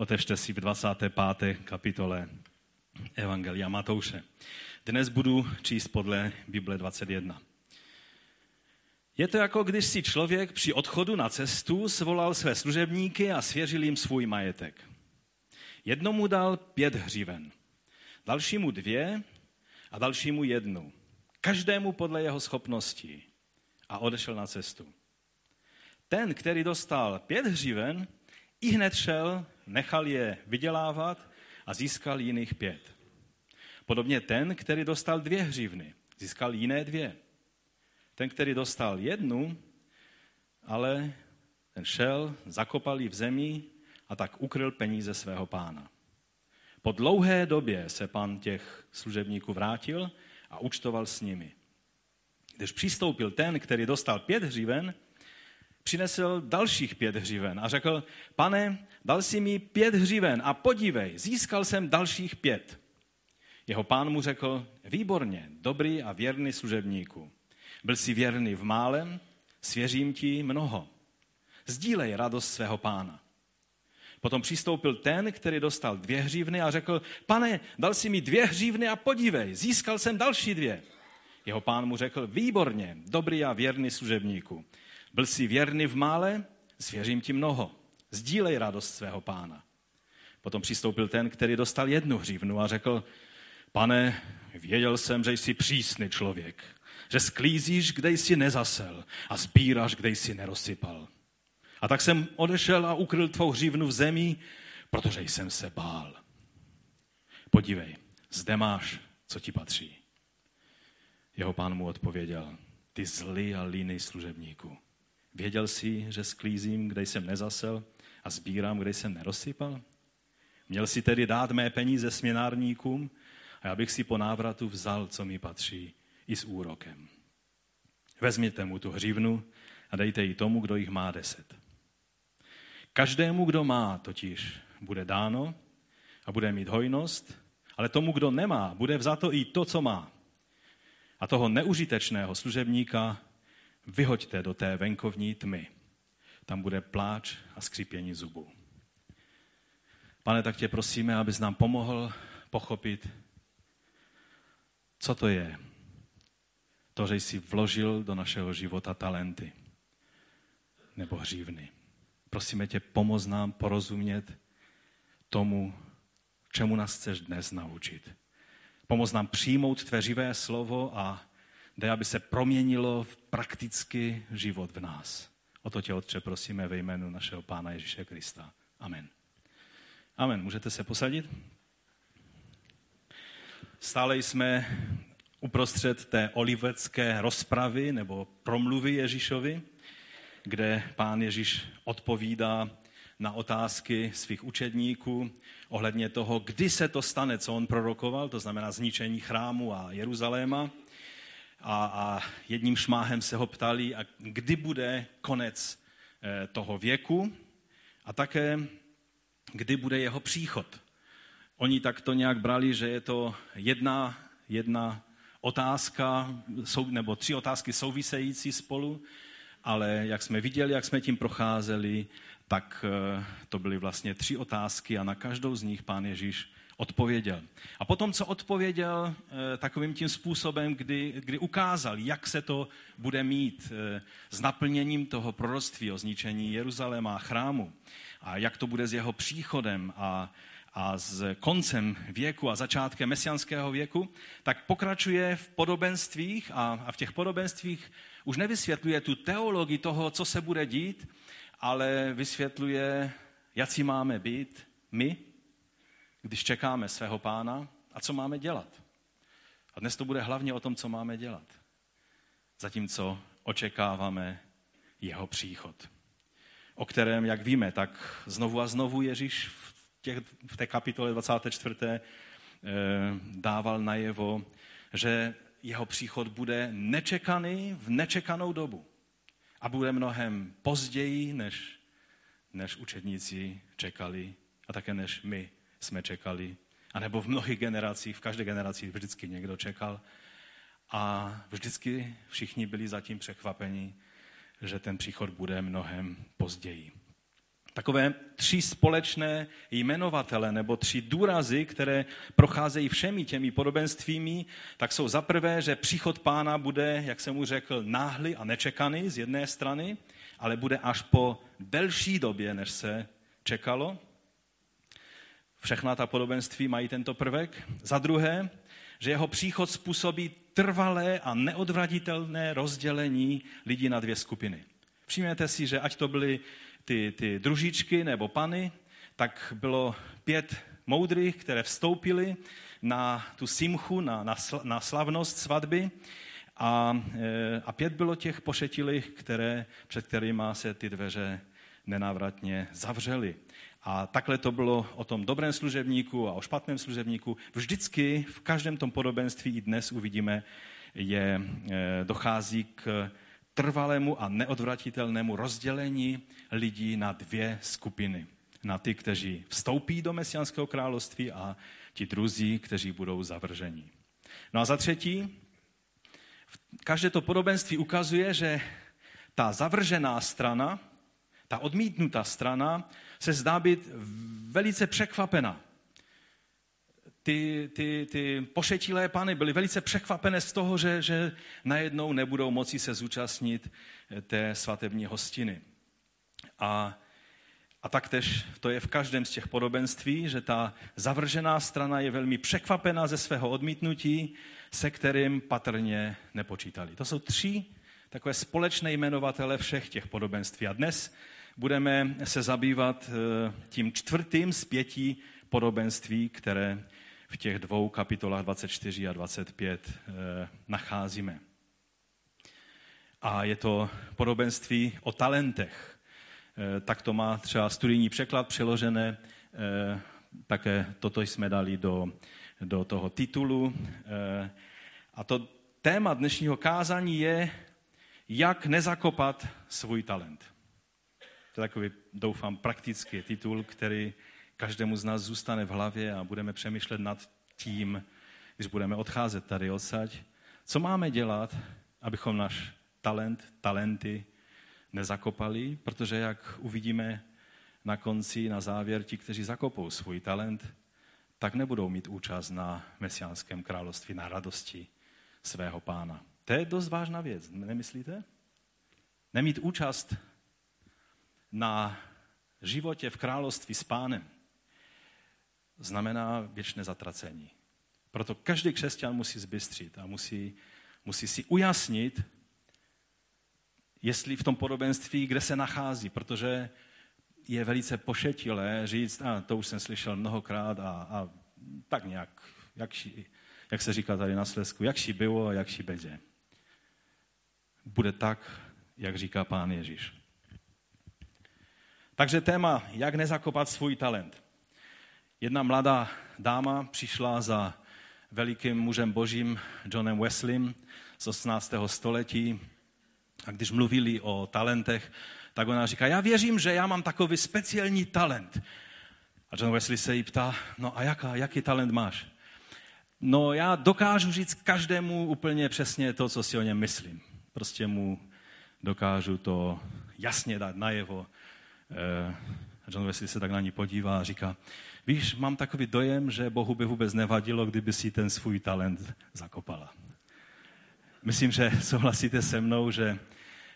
Otevřte si v 25. kapitole Evangelia Matouše. Dnes budu číst podle Bible 21. Je to jako když si člověk při odchodu na cestu svolal své služebníky a svěřil jim svůj majetek. Jednomu dal pět hřiven, dalšímu dvě a dalšímu jednu. Každému podle jeho schopností. A odešel na cestu. Ten, který dostal pět hřiven, i hned šel, nechal je vydělávat a získal jiných pět. Podobně ten, který dostal dvě hřivny, získal jiné dvě. Ten, který dostal jednu, ale ten šel, zakopal ji v zemi a tak ukryl peníze svého pána. Po dlouhé době se pan těch služebníků vrátil a účtoval s nimi. Když přistoupil ten, který dostal pět hřiven, přinesl dalších pět hřiven a řekl, pane, dal si mi pět hřiven a podívej, získal jsem dalších pět. Jeho pán mu řekl, výborně, dobrý a věrný služebníku. Byl jsi věrný v málem, svěřím ti mnoho. Sdílej radost svého pána. Potom přistoupil ten, který dostal dvě hřívny a řekl, pane, dal si mi dvě hřívny a podívej, získal jsem další dvě. Jeho pán mu řekl, výborně, dobrý a věrný služebníku. Byl jsi věrný v mále, svěřím ti mnoho. Sdílej radost svého pána. Potom přistoupil ten, který dostal jednu hřívnu a řekl, pane, věděl jsem, že jsi přísný člověk, že sklízíš, kde jsi nezasel a sbíráš, kde jsi nerozsypal. A tak jsem odešel a ukryl tvou hřívnu v zemi, protože jsem se bál. Podívej, zde máš, co ti patří. Jeho pán mu odpověděl, ty zlý a líný služebníku. Věděl jsi, že sklízím, kde jsem nezasel a sbírám, kde jsem nerozsypal? Měl si tedy dát mé peníze směnárníkům a já bych si po návratu vzal, co mi patří, i s úrokem. Vezměte mu tu hřivnu a dejte ji tomu, kdo jich má deset. Každému, kdo má, totiž bude dáno a bude mít hojnost, ale tomu, kdo nemá, bude vzato i to, co má. A toho neužitečného služebníka vyhoďte do té venkovní tmy. Tam bude pláč a skřípění zubů. Pane, tak tě prosíme, abys nám pomohl pochopit, co to je. To, že jsi vložil do našeho života talenty nebo hřívny. Prosíme tě, pomoz nám porozumět tomu, čemu nás chceš dnes naučit. Pomoz nám přijmout tvé živé slovo a dej, aby se proměnilo v praktický život v nás. O to tě, Otče, prosíme ve jménu našeho Pána Ježíše Krista. Amen. Amen. Můžete se posadit? Stále jsme uprostřed té olivecké rozpravy nebo promluvy Ježíšovi kde pán Ježíš odpovídá na otázky svých učedníků ohledně toho, kdy se to stane, co on prorokoval, to znamená zničení chrámu a Jeruzaléma. A, a jedním šmáhem se ho ptali, a kdy bude konec eh, toho věku a také kdy bude jeho příchod. Oni tak to nějak brali, že je to jedna, jedna otázka, nebo tři otázky související spolu, ale jak jsme viděli, jak jsme tím procházeli, tak eh, to byly vlastně tři otázky a na každou z nich pán Ježíš odpověděl. A potom, co odpověděl eh, takovým tím způsobem, kdy, kdy ukázal, jak se to bude mít eh, s naplněním toho proroctví o zničení Jeruzaléma a chrámu a jak to bude s jeho příchodem a, a s koncem věku a začátkem mesianského věku, tak pokračuje v podobenstvích a, a v těch podobenstvích už nevysvětluje tu teologii toho, co se bude dít, ale vysvětluje, jaký máme být my, když čekáme svého pána a co máme dělat. A dnes to bude hlavně o tom, co máme dělat. Zatímco očekáváme jeho příchod, o kterém, jak víme, tak znovu a znovu Ježíš v, těch, v té kapitole 24. Eh, dával najevo, že jeho příchod bude nečekaný v nečekanou dobu. A bude mnohem později, než, než učedníci čekali a také než my jsme čekali. A nebo v mnohých generacích, v každé generaci vždycky někdo čekal. A vždycky všichni byli zatím překvapeni, že ten příchod bude mnohem později. takové tři společné jmenovatele nebo tři důrazy, které procházejí všemi těmi podobenstvími, tak jsou za prvé, že příchod pána bude, jak jsem mu řekl, náhly a nečekaný z jedné strany, ale bude až po delší době, než se čekalo. Všechna ta podobenství mají tento prvek. Za druhé, že jeho příchod způsobí trvalé a neodvratitelné rozdělení lidí na dvě skupiny. Všimněte si, že ať to byly ty, ty družičky nebo pany, tak bylo pět moudrých, které vstoupili na tu simchu, na, na, na slavnost svatby a, e, a pět bylo těch pošetilých, které, před kterými se ty dveře nenávratně zavřely. A takhle to bylo o tom dobrém služebníku a o špatném služebníku. Vždycky v každém tom podobenství i dnes uvidíme, je, e, dochází k trvalému a neodvratitelnému rozdělení lidí na dvě skupiny. Na ty, kteří vstoupí do mesiánského království a ti druzí, kteří budou zavrženi. No a za třetí, každé to podobenství ukazuje, že ta zavržená strana, ta odmítnutá strana, se zdá být velice překvapena ty, ty, ty pošetilé pany byly velice překvapené z toho, že, že najednou nebudou moci se zúčastnit té svatební hostiny. A, a taktéž to je v každém z těch podobenství, že ta zavržená strana je velmi překvapená ze svého odmítnutí, se kterým patrně nepočítali. To jsou tři takové společné jmenovatele všech těch podobenství. A dnes budeme se zabývat eh, tím čtvrtým z pěti podobenství, které v těch dvou kapitolách 24 a 25 eh, nacházíme. A je to podobenství o talentech. Eh, tak to má třeba studijní překlad přeložené, také toto jsme dali do, do toho titulu. A to téma dnešního kázání je, jak nezakopat svůj talent. To je takový, doufám, praktický titul, který každému z nás zůstane v hlavě a budeme přemýšlet nad tím, když budeme odcházet tady odsaď, co máme dělat, abychom náš talent, talenty nezakopali, protože jak uvidíme na konci, na závěr, ti, kteří zakopou svůj talent, tak nebudou mít účast na mesiánském království, na radosti svého pána. To je dost vážná věc, nemyslíte? Nemít účast na životě v království s pánem znamená věčné zatracení. Proto každý křesťan musí zbystřit a musí, musí si ujasnit, jestli v tom podobenství, kde se nachází, protože je velice pošetilé říct, a to už jsem slyšel mnohokrát a, a tak nějak, jak, ši, jak se říká tady na Slesku, jak ši bylo a jak ši bedě. Bude tak, jak říká pán Ježíš. Takže téma, jak nezakopat svůj talent. Jedna mladá dáma přišla za velikým mužem božím Johnem Wesleym z 18. století a když mluvili o talentech, tak ona říká, já věřím, že já mám takový speciální talent. A John Wesley se jí ptá, no a jaká, jaký talent máš? No já dokážu říct každému úplně přesně to, co si o něm myslím. Prostě mu dokážu to jasně dát najevo. Eh, John Wesley se tak na ní podívá a říká, Víš, mám takový dojem, že Bohu by vůbec nevadilo, kdyby si ten svůj talent zakopala. Myslím, že souhlasíte se mnou, že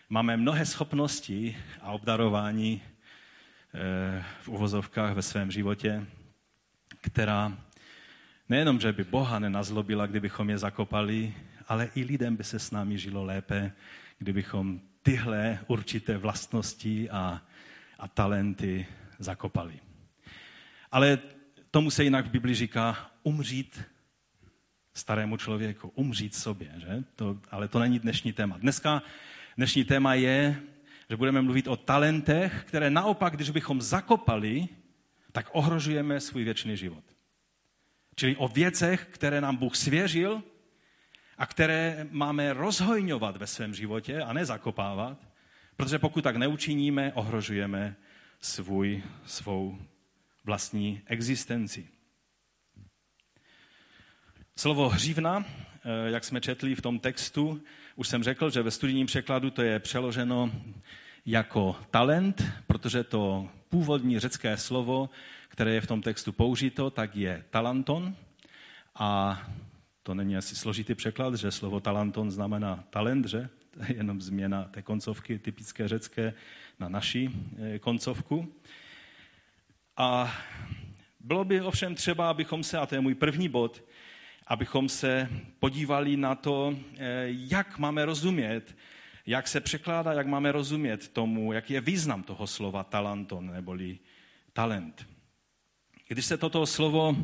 máme mnohé schopnosti a obdarování eh, v uvozovkách ve svém životě, která nejenom, že by Boha nenazlobila, kdybychom je zakopali, ale i lidem by se s námi žilo lépe, kdybychom tyhle určité vlastnosti a, a talenty zakopali. Ale tomu se jinak v Bibli říká umřít starému člověku, umřít sobě. Že? To, ale to není dnešní téma. Dneska dnešní téma je, že budeme mluvit o talentech, které naopak, když bychom zakopali, tak ohrožujeme svůj věčný život. Čili o věcech, které nám Bůh svěřil a které máme rozhojňovat ve svém životě a nezakopávat, protože pokud tak neučiníme, ohrožujeme svůj, svou vlastní existenci. Slovo hřívna, eh, jak jsme četli v tom textu, už jsem řekl, že ve studijním překladu to je přeloženo jako talent, protože to původní řecké slovo, které je v tom textu použito, tak je talanton. A to není asi složitý překlad, že slovo talanton znamená talent, že? To je jenom změna té koncovky typické řecké na naší eh, koncovku. A bylo by ovšem třeba, abychom se, a to je můj první bod, abychom se podívali na to, eh, jak máme rozumět, jak se překládá, jak máme rozumět tomu, jaký je význam toho slova talenton, neboli talent. Když se toto slovo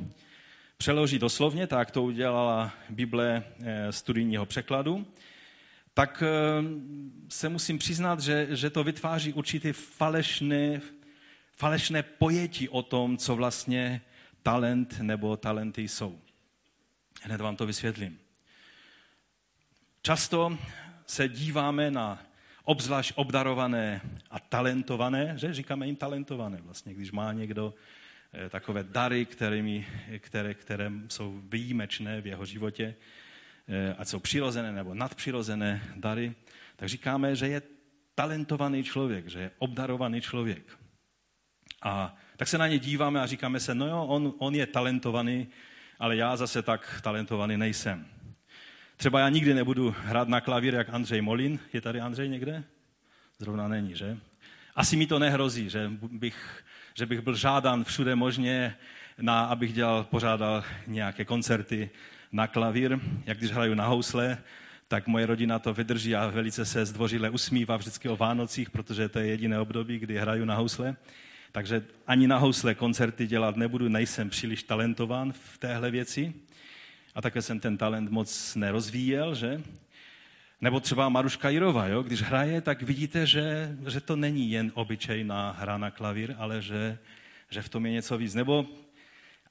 přeloží doslovně, tak to udělala Bible eh, studijního překladu, tak eh, se musím přiznat, že, že to vytváří určitý falešné, falešné pojetí o tom, co vlastně talent nebo talenty jsou. Hned vám to vysvětlím. Často se díváme na obzvlášť obdarované a talentované, že říkáme jim talentované vlastně, když má někdo eh, takové dary, kterými, které, které jsou výjimečné v jeho životě, ať jsou přirozené nebo nadpřirozené dary, tak říkáme, že je talentovaný člověk, že je obdarovaný člověk. A tak se na ně díváme a říkáme se, no jo, on, on je talentovaný, ale já zase tak talentovaný nejsem. Třeba já nikdy nebudu hrát na klavír jak Andřej Molin. Je tady Andřej někde? Zrovna není, že? Asi mi to nehrozí, že bych, že bych byl žádán všude možně, na, abych dělal, pořádal nějaké koncerty na klavír. Jak když hraju na housle, tak moje rodina to vydrží a velice se zdvořile usmívá vždycky o Vánocích, protože to je jediné období, kdy hraju na housle. Takže ani na housle koncerty dělat nebudu, nejsem příliš talentován v téhle věci. A také jsem ten talent moc nerozvíjel, že? Nebo třeba Maruška Jirova, jo? když hraje, tak vidíte, že, že to není jen obyčejná hra na klavír, ale že, že v tom je něco víc. Nebo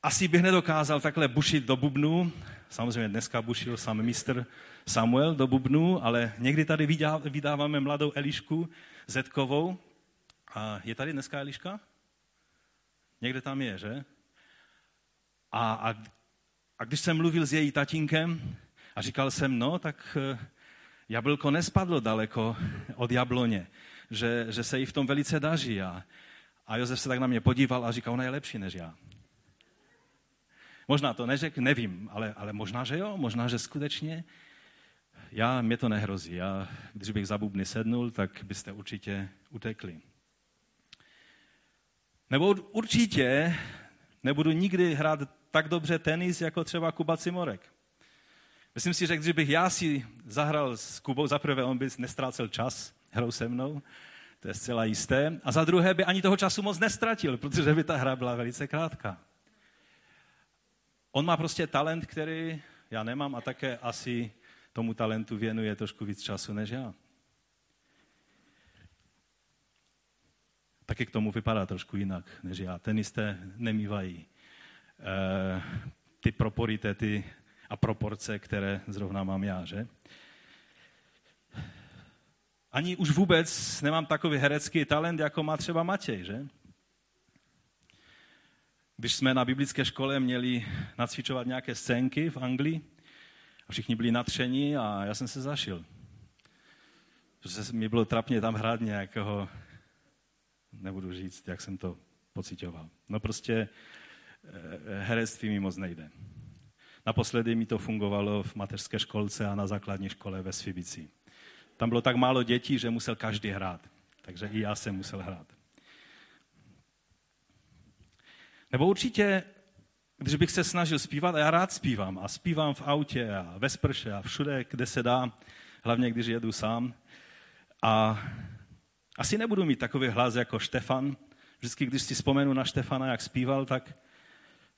asi bych nedokázal takhle bušit do bubnu, samozřejmě dneska bušil sám mistr Samuel do bubnu, ale někdy tady vydáváme mladou Elišku Zetkovou. A je tady dneska Eliška? Někde tam je, že? A, a a když jsem mluvil s její tatínkem a říkal jsem, no, tak eh, jablko nespadlo daleko od jabloně, že, že se jí v tom velice daří. A, a Josef se tak na mě podíval a říkal, ona je lepší než já. Možná to neřek, nevím, ale, ale možná, že jo, možná, že skutečně. Já, mě to nehrozí. Já, když bych za bubny sednul, tak byste určitě utekli. Nebo určitě nebudu nikdy hrát tak dobře tenis jako třeba Kuba Cimorek. Myslím si, že když bych já si zahrál s Kubou, za prvé on by nestrácel čas hrou se mnou, to je zcela jisté, a za druhé by ani toho času moc nestratil, protože by ta hra byla velice krátká. On má prostě talent, který já nemám a také asi tomu talentu věnuje trošku víc času než já. Taky k tomu vypadá trošku jinak než já. Tenisté nemývají Eh, ty proporitety a proporce, které zrovna mám já, že? Ani už vůbec nemám takový herecký talent, jako má třeba Matěj, že? Když jsme na biblické škole měli nacvičovat nějaké scénky v Anglii, a všichni byli natření a já jsem se zašil. Protože mi bylo trapně tam hrát nějakého, nebudu říct, jak jsem to pocitoval. No prostě Eh, herectví mi moc nejde. Naposledy mi to fungovalo v mateřské školce a na základní škole ve Svibici. Tam bylo tak málo dětí, že musel každý hrát. Takže i já jsem musel hrát. Nebo určitě, když bych se snažil zpívat, a já rád zpívám, a zpívám v autě a ve sprše a všude, kde se dá, hlavně když jedu sám. A asi nebudu mít takový hlas jako Štefan. Vždycky, když si vzpomenu na Štefana, jak zpíval, tak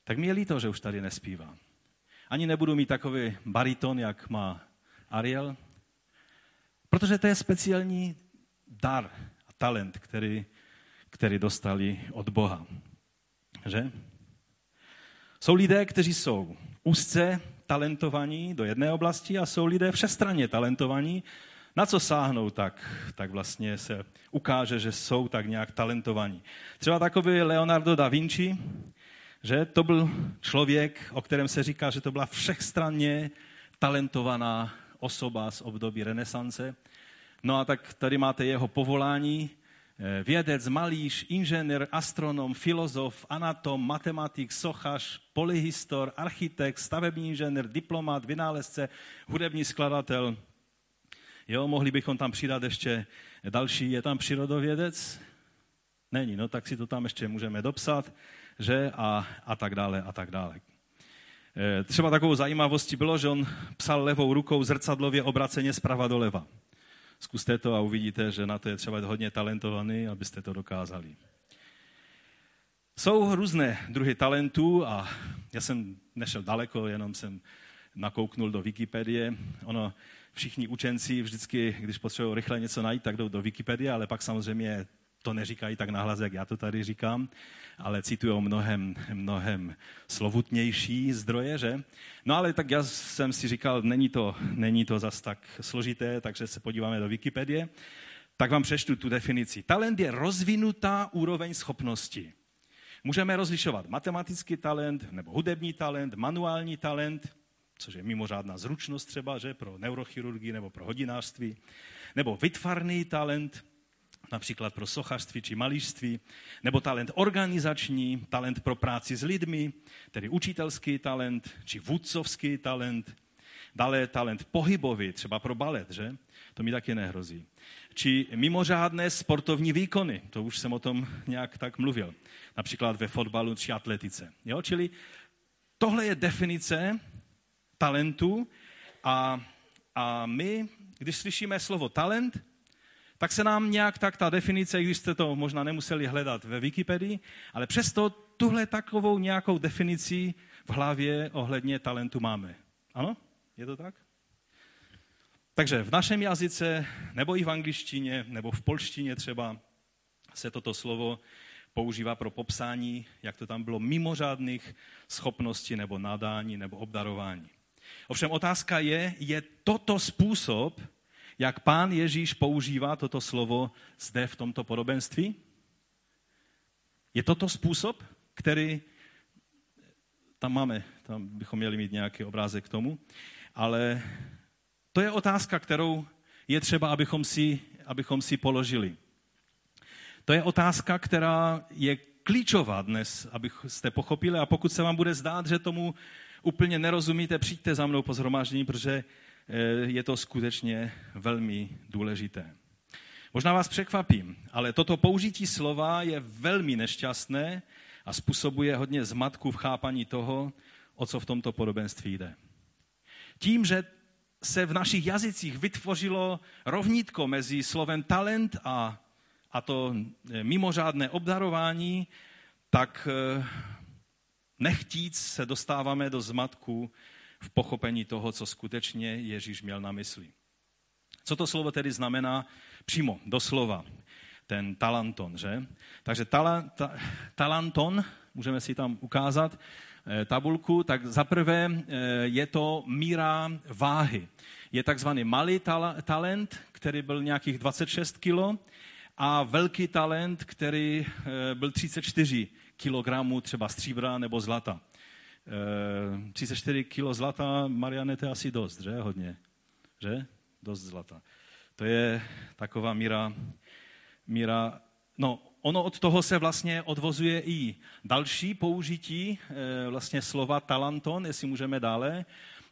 tak mi je líto, že už tady nespívá. Ani nebudu mít takový bariton, jak má Ariel, protože to je speciální dar a talent, který, který dostali od Boha. Že? Jsou lidé, kteří jsou úzce talentovaní do jedné oblasti a jsou lidé všestranně talentovaní. Na co sáhnou, tak, tak vlastně se ukáže, že jsou tak nějak talentovaní. Třeba takový Leonardo da Vinci, že to byl člověk, o kterém se říká, že to byla všechstranně talentovaná osoba z období renesance. No a tak tady máte jeho povolání, vědec, malíř, inženýr, astronom, filozof, anatom, matematik, sochař, polyhistor, architekt, stavební inženýr, diplomat, vynálezce, hudební skladatel. Jo, mohli bychom tam přidat ještě další, je tam přírodovědec? Není, no tak si to tam ještě můžeme dopsat, že a, a tak dále a tak dále. Eh, třeba takovou zajímavostí bylo, že on psal levou rukou zrcadlově obraceně zprava doleva. Zkuste to a uvidíte, že na to je třeba hodně talentovaný, abyste to dokázali. Jsou různé druhy talentů a já jsem nešel daleko, jenom jsem nakouknul do Wikipedie. Ono, všichni učenci vždycky, když potřebují rychle něco najít, tak jdou do Wikipedie, ale pak samozřejmě to neříkají tak nahlas, jak já to tady říkám, ale citují mnohem, mnohem slovutnější zdroje, že? No ale tak já jsem si říkal, není to, není to zas tak složité, takže se podíváme do Wikipedie. Tak vám přečtu tu definici. Talent je rozvinutá úroveň schopnosti. Můžeme rozlišovat matematický talent, nebo hudební talent, manuální talent, což je mimořádná zručnost třeba, že, pro neurochirurgii nebo pro hodinářství, nebo vytvarný talent, například pro sochařství či malířství, nebo talent organizační, talent pro práci s lidmi, tedy učitelský talent či vůdcovský talent, dále talent pohybový, třeba pro balet, že? To mi taky nehrozí. Či mimořádné sportovní výkony, to už jsem o tom nějak tak mluvil, například ve fotbalu či atletice. Jo? Čili tohle je definice talentu a, a my, když slyšíme slovo talent, tak se nám nějak tak ta definice, když jste to možná nemuseli hledat ve Wikipedii, ale přesto tuhle takovou nějakou definici v hlavě ohledně talentu máme. Ano? Je to tak? Takže v našem jazyce, nebo i v angličtině, nebo v polštině třeba, se toto slovo používá pro popsání, jak to tam bylo, mimořádných schopností nebo nadání nebo obdarování. Ovšem otázka je, je toto způsob, jak pán Ježíš používá toto slovo zde v tomto podobenství? Je toto způsob, který tam máme, tam bychom měli mít nějaký obrázek k tomu, ale to je otázka, kterou je třeba, abychom si, abychom si položili. To je otázka, která je klíčová dnes, abyste pochopili a pokud se vám bude zdát, že tomu úplně nerozumíte, přijďte za mnou po zhromáždění, protože je to skutečně velmi důležité. Možná vás překvapím, ale toto použití slova je velmi nešťastné a způsobuje hodně zmatku v chápaní toho, o co v tomto podobenství jde. Tím, že se v našich jazycích vytvořilo rovnítko mezi slovem talent a, a to eh, mimořádné obdarování, tak eh, nechtíc se dostáváme do zmatku v pochopení toho, co skutečně Ježíš měl na mysli. Co to slovo tedy znamená přímo, doslova? Ten talanton, že? Takže tala, ta, talanton, můžeme si tam ukázat e, tabulku, tak zaprvé e, je to míra váhy. Je takzvaný malý tala, talent, který byl nějakých 26 kilo, a velký talent, který e, byl 34 kilogramů třeba stříbra nebo zlata. 34 eh, kilo zlata, Mariane, to je asi dost, že? Hodně. Že? Dost zlata. To je taková míra, míra, no ono od toho se vlastně odvozuje i další použití eh, vlastně slova talanton, jestli můžeme dále,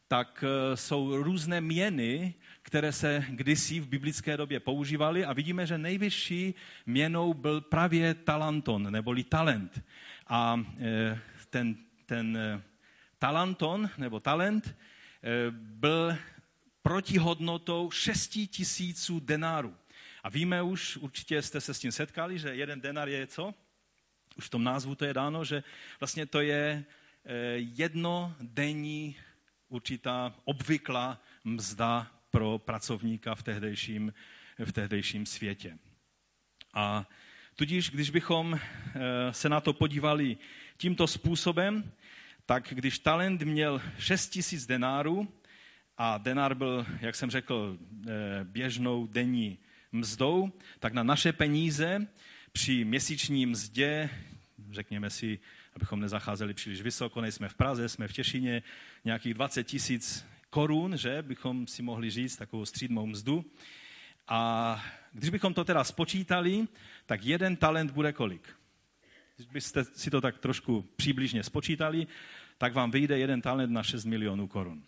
tak eh, jsou různé měny, které se kdysi v biblické době používaly a vidíme, že nejvyšší měnou byl právě talanton, neboli talent. A ten ten eh, talanton nebo talent eh, byl protihodnotou 6 tisíců denárů. A víme už, určitě jste se s tím setkali, že jeden denar je co? Už v tom názvu to je dáno, že vlastně to je eh, jednodenní určitá obvyklá mzda pro pracovníka v tehdejším, v tehdejším světě. A tudíž, když bychom se na to podívali tímto způsobem, tak když talent měl 6 tisíc denárů a denár byl, jak jsem řekl, eh, běžnou denní mzdou, tak na naše peníze při měsíční mzdě, řekněme si, abychom nezacházeli příliš vysoko, nejsme v Praze, jsme v Těšině, nějakých 20 tisíc korun, že bychom si mohli říct takovou střídmou mzdu. A když bychom to teda spočítali, tak jeden talent bude kolik? Když byste si to tak trošku přibližně spočítali, tak vám vyjde jeden talent na 6 milionů korun.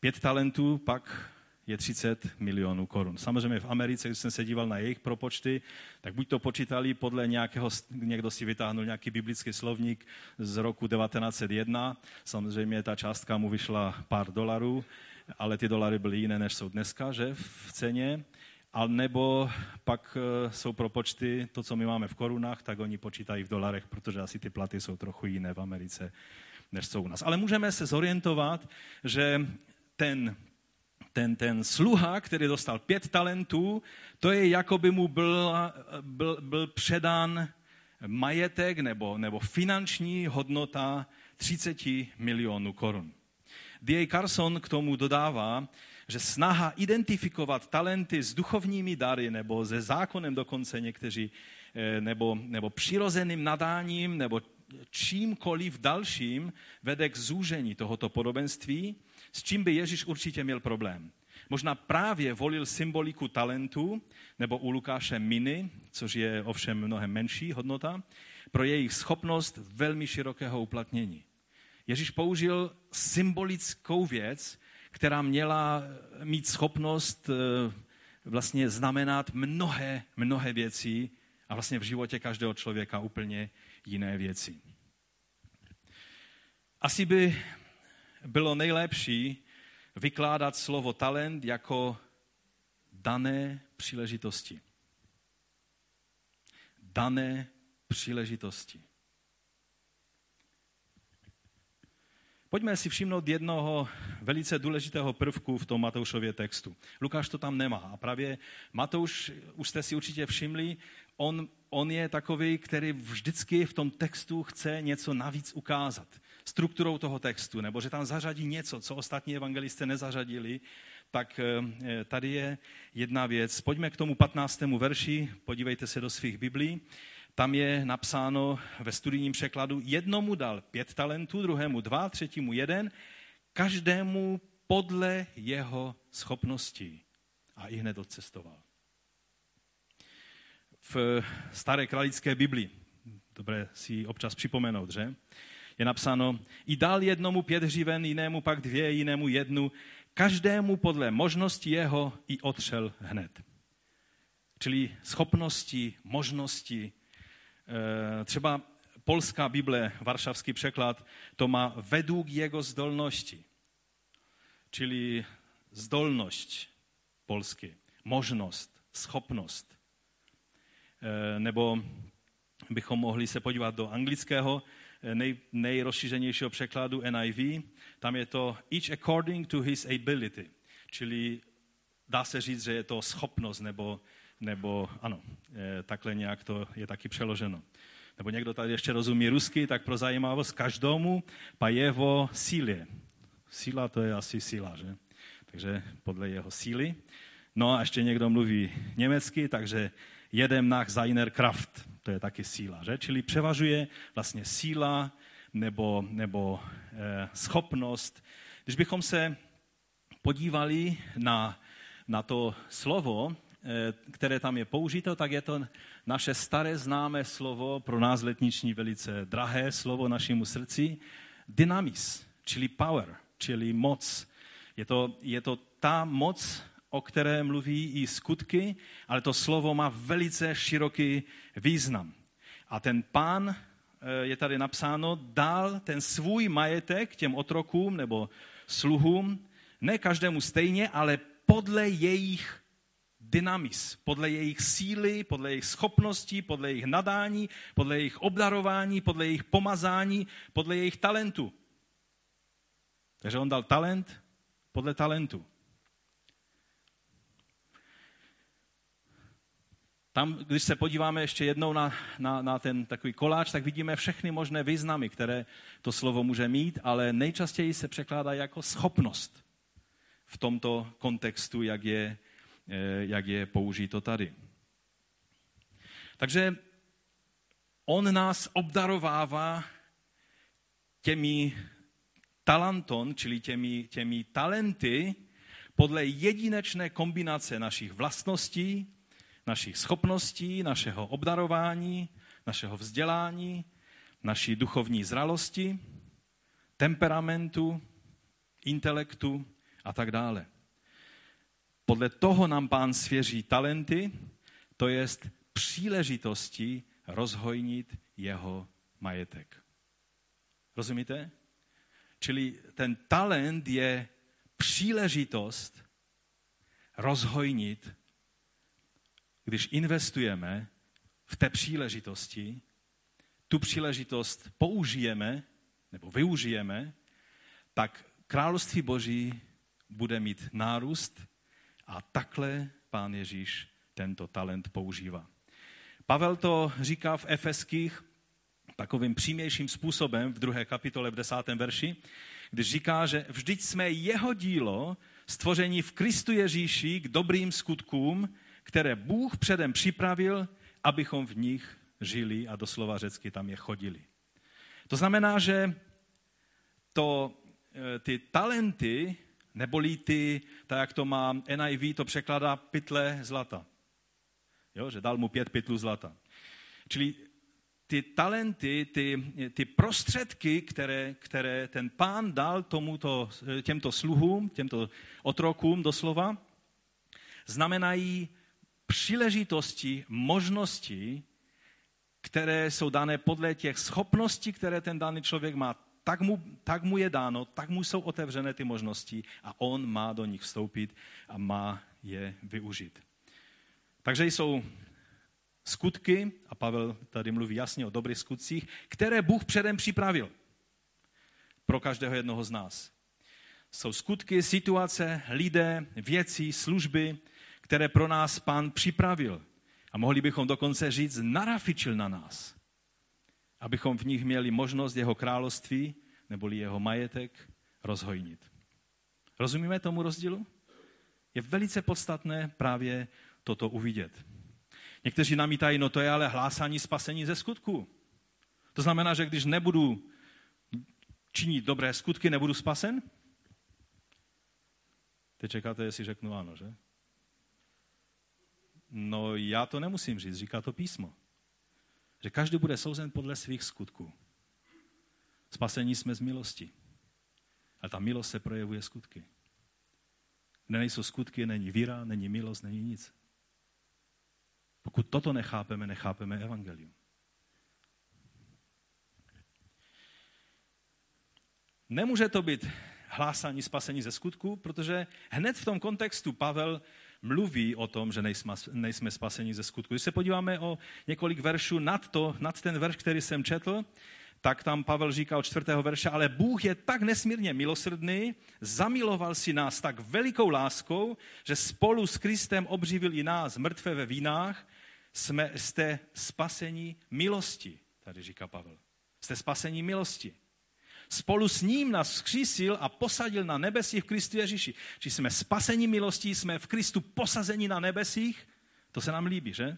Pět talentů pak je 30 milionů korun. Samozřejmě v Americe, když jsem se díval na jejich propočty, tak buď to počítali podle nějakého, někdo si vytáhnul nějaký biblický slovník z roku 1901, samozřejmě ta částka mu vyšla pár dolarů, ale ty dolary byly jiné, než jsou dneska, že v ceně, a nebo pak e, jsou propočty, to, co my máme v korunách, tak oni počítají v dolarech, protože asi ty platy jsou trochu jiné v Americe, než jsou u nás. Ale můžeme se zorientovat, že ten ten, ten sluha, který dostal pět talentů, to je jako by mu byl, byl, byl předán majetek nebo, nebo finanční hodnota 30 milionů korun. D.A. Carson k tomu dodává, že snaha identifikovat talenty s duchovními dary nebo se zákonem dokonce někteří, eh, nebo, nebo přirozeným nadáním, nebo čímkoliv dalším vede k zúžení tohoto podobenství, s čím by Ježíš určitě měl problém. Možná právě volil symboliku talentu, nebo u Lukáše miny, což je ovšem mnohem menší hodnota, pro jejich schopnost velmi širokého uplatnění. Ježíš použil symbolickou věc, která měla mít schopnost eh, vlastně znamenat mnohé, mnohé věcí a vlastně v životě každého člověka úplně jiné věci. Asi by bylo nejlepší vykládat slovo talent jako dané příležitosti. Dané příležitosti. Pojďme si všimnout jednoho velice důležitého prvku v tom Matoušově textu. Lukáš to tam nemá a právě Matouš, už jste si určitě všimli, on, on je takový, který vždycky v tom textu chce něco navíc ukázat strukturou toho textu, nebo že tam zařadí něco, co ostatní evangelisté nezařadili, tak eh, tady je jedna věc. Pojďme k tomu 15. verši, podívejte se do svých Biblí. Tam je napsáno ve studijním překladu, jednomu dal pět talentů, druhému dva, třetímu jeden, každému podle jeho schopností. A i hned odcestoval. V staré kralické Biblii, dobré si občas připomenout, že? je napsáno, i dal jednomu pět hřiven, jinému pak dvě, jinému jednu, každému podle možnosti jeho i otřel hned. Čili schopnosti, možnosti. Eh, třeba polská Bible, varšavský překlad, to má vedůk jego zdolnosti. Čili zdolność polsky, možnost, schopnost. Eh, nebo bychom mohli se podívat do anglického nej, nejrozšířenějšího překladu NIV, tam je to each according to his ability, čili dá se říct, že je to schopnost, nebo, nebo ano, takhle nějak to je taky přeloženo. Nebo někdo tady ještě rozumí rusky, tak pro zajímavost každomu pa jeho síle. Síla to je asi síla, že? Takže podle jeho síly. No a ještě někdo mluví německy, takže jedem nach seiner Kraft to je taky síla, že? Čili převažuje vlastně síla nebo, nebo eh, schopnost. Když bychom se podívali na, na to slovo, které tam je použito, tak je to naše staré známé slovo, pro nás letniční velice drahé slovo našemu srdci, dynamis, čili power, čili moc. Je to, je to ta moc, o které mluví i skutky, ale to slovo má velice široký význam. A ten pán, eh, je tady napsáno, dal ten svůj majetek těm otrokům nebo sluhům, ne každému stejně, ale podle jejich dynamis, podle jejich síly, podle jejich schopností, podle jejich nadání, podle jejich obdarování, podle jejich pomazání, podle jejich talentu. Takže on dal talent podle talentu. Tam, když se podíváme ještě jednou na, na, na ten takový koláč, tak vidíme všechny možné významy, které to slovo může mít, ale nejčastěji se překládá jako schopnost v tomto kontextu, jak je, jak je použito tady. Takže on nás obdarovává těmi talenton, čili těmi, těmi talenty, podle jedinečné kombinace našich vlastností, našich schopností, našeho obdarování, našeho vzdělání, naší duchovní zralosti, temperamentu, intelektu a tak dále. Podle toho nám pán svěří talenty, to jest příležitosti rozhojnit jeho majetek. Rozumíte? Čili ten talent je příležitost rozhojnit, když investujeme v té příležitosti, tu příležitost použijeme nebo využijeme, tak království Boží bude mít nárůst a takhle pán Ježíš tento talent používá. Pavel to říká v Efeských takovým přímějším způsobem v druhé kapitole v desátém verši, když říká, že vždyť jsme jeho dílo, stvoření v Kristu Ježíši k dobrým skutkům, které Bůh předem připravil, abychom v nich žili a doslova řecky tam je chodili. To znamená, že to, e, ty talenty, neboli ty, tak jak to má NIV, to překládá pytle zlata. Jo, že dal mu pět pytlů zlata. Čili ty talenty, ty, ty prostředky, které, které ten pán dal tomuto, těmto sluhům, těmto otrokům doslova, znamenají příležitosti, možnosti, které jsou dané podle těch schopností, které ten daný člověk má. Tak mu, tak mu je dáno, tak mu jsou otevřené ty možnosti a on má do nich vstoupit a má je využít. Takže jsou skutky, a Pavel tady mluví jasně o dobrých skutcích, které Bůh předem připravil pro každého jednoho z nás. Jsou skutky, situace, lidé, věci, služby, které pro nás pán připravil. A mohli bychom dokonce říct, narafičil na nás, abychom v nich měli možnost jeho království, neboli jeho majetek, rozhojnit. Rozumíme tomu rozdílu? Je velice podstatné právě toto uvidět. Někteří namítají, no to je ale hlásání spasení ze skutku. To znamená, že když nebudu činit dobré skutky, nebudu spasen? Teď čekáte, jestli řeknu ano, že? No já to nemusím říct, říká to písmo. Že každý bude souzen podle svých skutků. Spasení jsme z milosti. A ta milost se projevuje skutky. Kde nejsou skutky, není víra, není milost, není nic. Pokud toto nechápeme, nechápeme evangelium. Nemůže to být hlásání spasení ze skutku, protože hned v tom kontextu Pavel mluví o tom, že nejsme, nejsme spaseni ze skutku. Když se podíváme o několik veršů nad, to, nad ten verš, který jsem četl, tak tam Pavel říká od čtvrtého verše, ale Bůh je tak nesmírně milosrdný, zamiloval si nás tak velikou láskou, že spolu s Kristem obživil i nás, mrtvé ve vínách, jsme, jste spasení milosti, tady říká Pavel. Jste spasení milosti. Spolu s ním nás vzkřísil a posadil na nebesích v Kristu Ježíši. Či jsme spasení milostí, jsme v Kristu posazení na nebesích. To se nám líbí, že?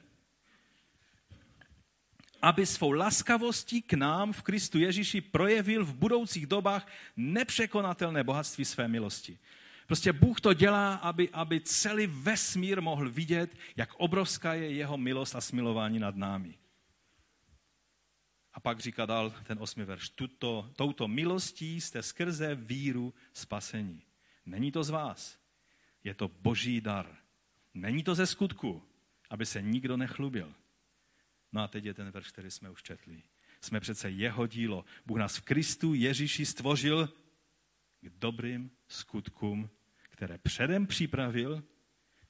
aby svou laskavostí k nám v Kristu Ježíši projevil v budoucích dobách nepřekonatelné bohatství své milosti. Prostě Bůh to dělá, aby, aby celý vesmír mohl vidět, jak obrovská je jeho milost a smilování nad námi. A pak říká dál ten osmi verš. Tuto, touto milostí jste skrze víru spasení. Není to z vás. Je to boží dar. Není to ze skutku, aby se nikdo nechlubil. No a teď je ten verš, který jsme už četli. Jsme přece jeho dílo. Bůh nás v Kristu Ježíši stvořil k dobrým skutkům, které předem připravil,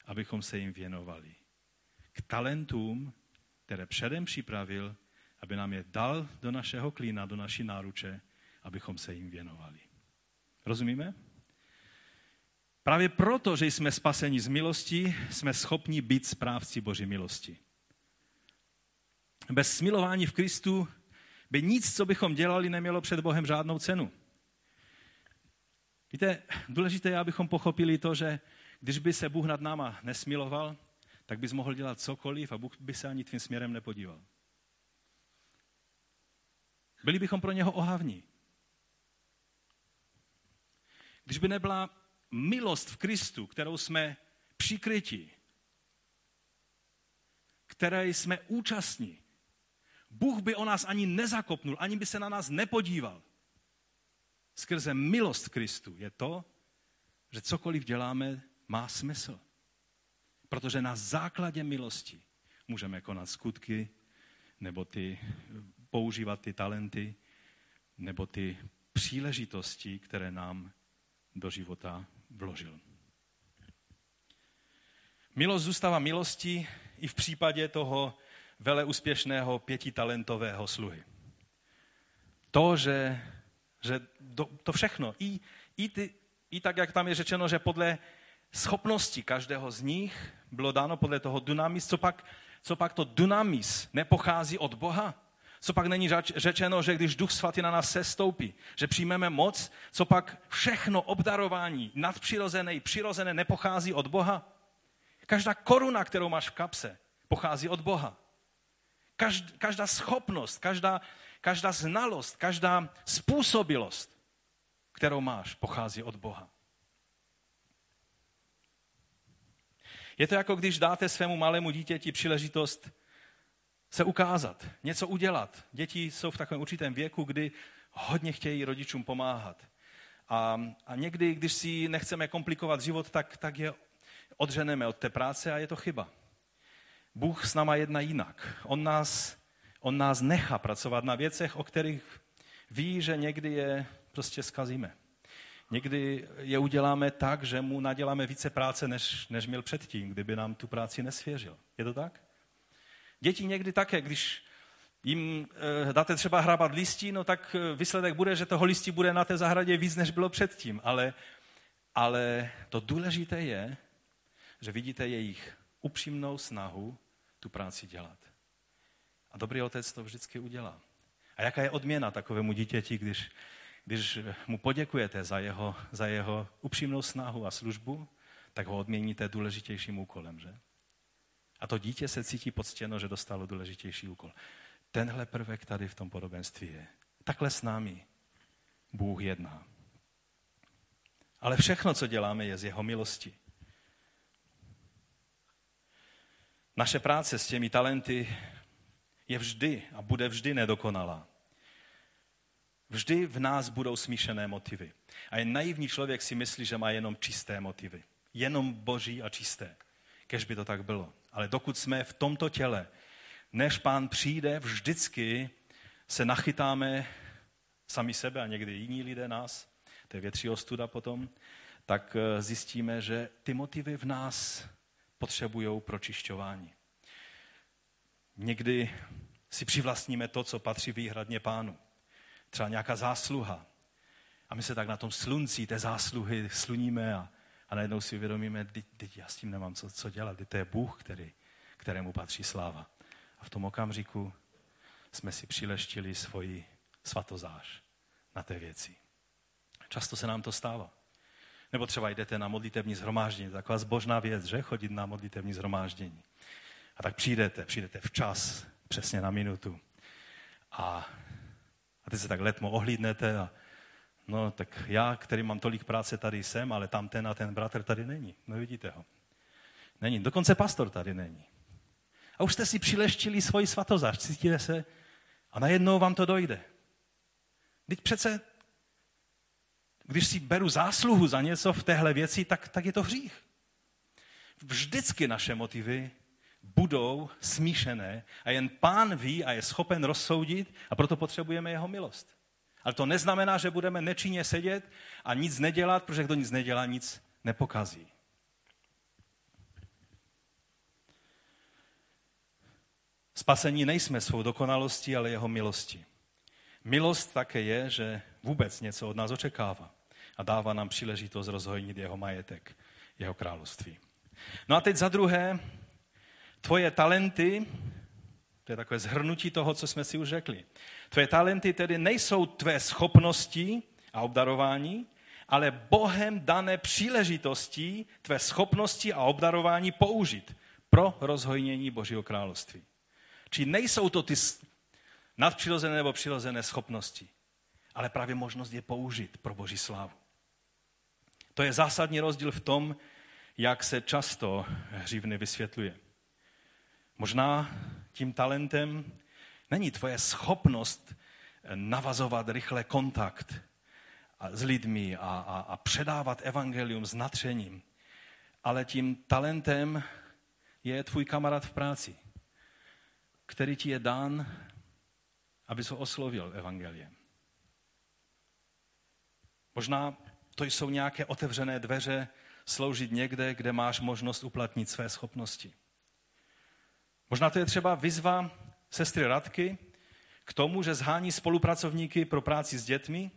abychom se jim věnovali. K talentům, které předem připravil, aby nám je dal do našeho klína, do naší náruče, abychom se jim věnovali. Rozumíme? Právě proto, že jsme spaseni z milosti, jsme schopni být správci Boží milosti. Bez smilování v Kristu by nic, co bychom dělali, nemělo před Bohem žádnou cenu. Víte, důležité je, abychom pochopili to, že když by se Bůh nad náma nesmiloval, tak bys mohl dělat cokoliv a Bůh by se ani tvým směrem nepodíval. Byli bychom pro něho ohavní. Když by nebyla milost v Kristu, kterou jsme přikryti, které jsme účastní. Bůh by o nás ani nezakopnul, ani by se na nás nepodíval. Skrze milost Kristu je to, že cokoliv děláme, má smysl. Protože na základě milosti můžeme konat skutky, nebo ty, používat ty talenty, nebo ty příležitosti, které nám do života vložil. Milost zůstává milostí i v případě toho vele úspěšného pětitalentového sluhy. To, že, že to, to všechno, i, i, ty, i tak, jak tam je řečeno, že podle schopnosti každého z nich bylo dáno podle toho dynamis, co pak, co pak to dynamis nepochází od Boha? Co pak není řečeno, že když Duch Svatý na nás se stoupí, že přijmeme moc, co pak všechno obdarování nadpřirozené i přirozené nepochází od Boha? Každá koruna, kterou máš v kapse, pochází od Boha. Každá schopnost, každá, každá znalost, každá způsobilost, kterou máš, pochází od Boha. Je to jako když dáte svému malému dítěti příležitost se ukázat, něco udělat. Děti jsou v takovém určitém věku, kdy hodně chtějí rodičům pomáhat. A, a někdy, když si nechceme komplikovat život, tak, tak je odřeneme od té práce a je to chyba. Bůh s náma jedná jinak. On nás, on nás nechá pracovat na věcech, o kterých ví, že někdy je prostě zkazíme. Někdy je uděláme tak, že mu naděláme více práce, než, než měl předtím, kdyby nám tu práci nesvěřil. Je to tak? Děti někdy také, když jim e, dáte třeba hrabat listí, no tak eh, výsledek bude, že toho listí bude na té zahradě víc, než bylo předtím. Ale, ale to důležité je, že vidíte jejich upřímnou snahu tu práci dělat. A dobrý otec to vždycky udělá. A jaká je odměna takovému dítěti, když, když mu poděkujete za jeho, za jeho upřímnou snahu a službu, tak ho odměníte důležitějším úkolem, že? A to dítě se cítí poctěno, že dostalo důležitější úkol. Tenhle prvek tady v tom podobenství je. Takhle s námi Bůh jedná. Ale všechno, co děláme, je z jeho milosti. Naše práce s těmi talenty je vždy a bude vždy nedokonalá. Vždy v nás budou smíšené motivy. A jen naivní člověk si myslí, že má jenom čisté motivy. Jenom boží a čisté. Kež by to tak bylo. Ale dokud jsme v tomto těle, než pán přijde, vždycky se nachytáme sami sebe a někdy jiní lidé nás, to je větší ostuda potom, tak eh, zjistíme, že ty motivy v nás potřebují pročišťování. Někdy si přivlastníme to, co patří výhradně pánu. Třeba nějaká zásluha. A my se tak na tom slunci té zásluhy sluníme a, a najednou si uvědomíme, teď já s tím nemám co, co dělat, to je Bůh, který, kterému patří sláva. A v tom okamžiku jsme si přileštili svoji svatozáž na té věci. Často se nám to stává. Nebo třeba jdete na modlitevní zhromáždění, taková zbožná věc, že? Chodit na modlitevní zhromáždění. A tak přijdete, přijdete včas, přesně na minutu. A, a teď se tak letmo ohlídnete a no tak já, který mám tolik práce, tady jsem, ale tam ten a ten bratr tady není. No vidíte ho. Není. Dokonce pastor tady není. A už jste si přileštili svoji svatozář, cítíte se a najednou vám to dojde. Teď přece když si beru zásluhu za něco v téhle věci, tak, tak je to hřích. Vždycky naše motivy budou smíšené a jen pán ví a je schopen rozsoudit a proto potřebujeme jeho milost. Ale to neznamená, že budeme nečinně sedět a nic nedělat, protože kdo nic nedělá, nic nepokazí. Spasení nejsme svou dokonalostí, ale jeho milostí. Milost také je, že vůbec něco od nás očekává a dává nám příležitost rozhojnit jeho majetek, jeho království. No a teď za druhé, tvoje talenty, to je takové zhrnutí toho, co jsme si už řekli. Tvoje talenty tedy nejsou tvé schopnosti a obdarování, ale Bohem dané příležitosti tvé schopnosti a obdarování použít pro rozhojnění Božího království. Či nejsou to ty nadpřirozené nebo přirozené schopnosti, ale právě možnost je použít pro Boží slávu. To je zásadní rozdíl v tom, jak se často hřívny vysvětluje. Možná tím talentem není tvoje schopnost navazovat rychle kontakt s lidmi a, a, a předávat evangelium s natřením, ale tím talentem je tvůj kamarád v práci, který ti je dán, aby ho oslovil evangeliem. Možná to jsou nějaké otevřené dveře sloužit někde, kde máš možnost uplatnit své schopnosti. Možná to je třeba vyzva sestry Radky k tomu, že zhání spolupracovníky pro práci s dětmi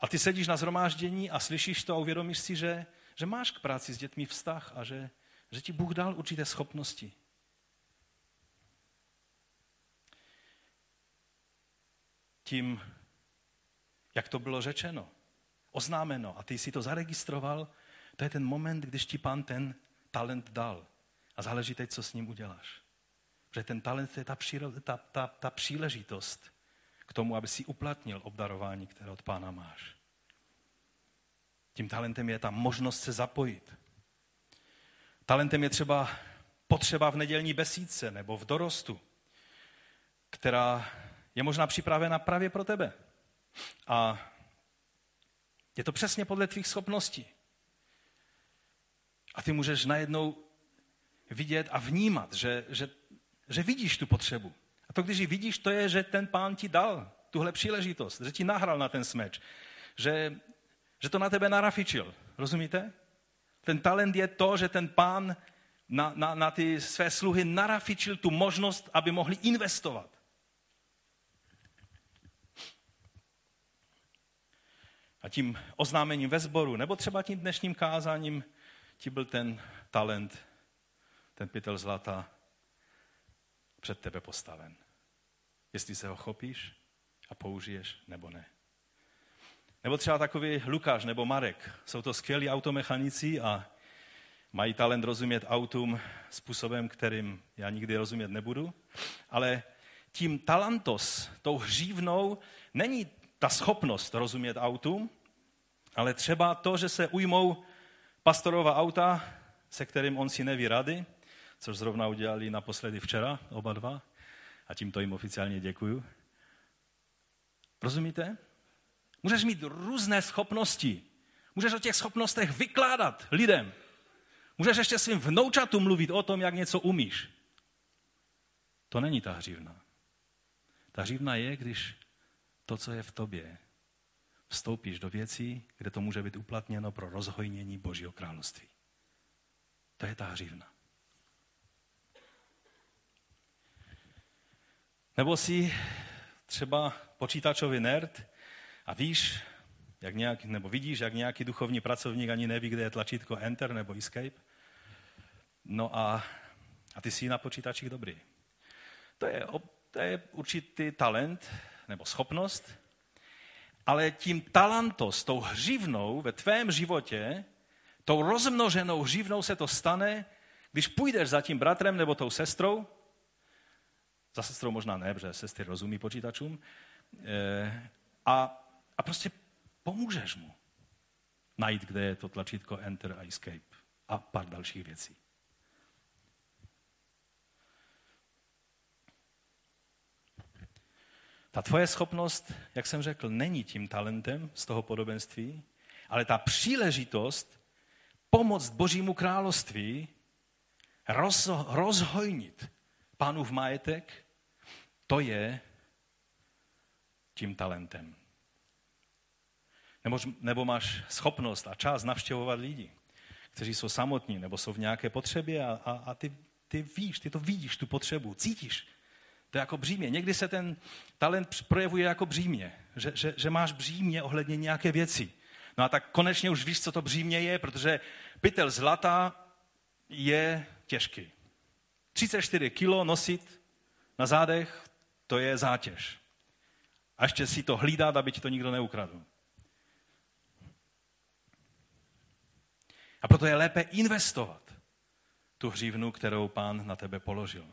a ty sedíš na zhromáždění a slyšíš to a uvědomíš si, že, že máš k práci s dětmi vztah a že, že ti Bůh dal určité schopnosti. Tím, jak to bylo řečeno, oznámeno a ty si to zaregistroval, to je ten moment, když ti pán ten talent dal. A záleží teď, co s ním uděláš. Protože ten talent je ta, ta, ta, ta příležitost k tomu, aby si uplatnil obdarování, které od pána máš. Tím talentem je ta možnost se zapojit. Talentem je třeba potřeba v nedělní besídce nebo v dorostu, která je možná připravena právě pro tebe. A je to přesně podle tvých schopností. A ty můžeš najednou vidět a vnímat, že, že, že vidíš tu potřebu. A to, když ji vidíš, to je, že ten pán ti dal tuhle příležitost, že ti nahrál na ten smeč, že, že to na tebe narafičil. Rozumíte? Ten talent je to, že ten pán na, na, na ty své sluhy narafičil tu možnost, aby mohli investovat. A tím oznámením ve sboru, nebo třeba tím dnešním kázáním, ti byl ten talent, ten pytel zlata před tebe postaven. Jestli se ho chopíš a použiješ, nebo ne. Nebo třeba takový Lukáš nebo Marek. Jsou to skvělí automechanici a mají talent rozumět autům způsobem, kterým já nikdy rozumět nebudu. Ale tím talentos, tou hřívnou, není ta schopnost rozumět autům, ale třeba to, že se ujmou pastorova auta, se kterým on si neví rady, což zrovna udělali naposledy včera, oba dva, a tímto jim oficiálně děkuju. Rozumíte? Můžeš mít různé schopnosti. Můžeš o těch schopnostech vykládat lidem. Můžeš ještě svým vnoučatům mluvit o tom, jak něco umíš. To není ta hřívna. Ta hřívna je, když to, co je v tobě, vstoupíš do věcí, kde to může být uplatněno pro rozhojnění Božího království. To je ta hřívna. Nebo si třeba počítačový nerd a víš, jak nějak, nebo vidíš, jak nějaký duchovní pracovník ani neví, kde je tlačítko Enter nebo Escape. No a, a ty jsi na počítačích dobrý. To je, to je určitý talent nebo schopnost, ale tím talentos, tou hřivnou ve tvém životě, tou rozmnoženou hřivnou se to stane, když půjdeš za tím bratrem nebo tou sestrou, za sestrou možná ne, protože sestry rozumí počítačům, eh, a, a prostě pomůžeš mu najít, kde je to tlačítko Enter a Escape a pár dalších věcí. Ta tvoje schopnost, jak jsem řekl, není tím talentem z toho podobenství, ale ta příležitost pomoct Božímu království roz, rozhojnit pánův majetek, to je tím talentem. Nebo, nebo máš schopnost a čas navštěvovat lidi, kteří jsou samotní nebo jsou v nějaké potřebě a, a, a ty, ty víš, ty to vidíš, tu potřebu, cítíš, to je jako břímě. Někdy se ten talent projevuje jako břímě, že, že, že máš břímě ohledně nějaké věci. No a tak konečně už víš, co to břímě je, protože pytel zlata je těžký. 34 kilo nosit na zádech, to je zátěž. A ještě si to hlídat, aby ti to nikdo neukradl. A proto je lépe investovat tu hřívnu, kterou pán na tebe položil.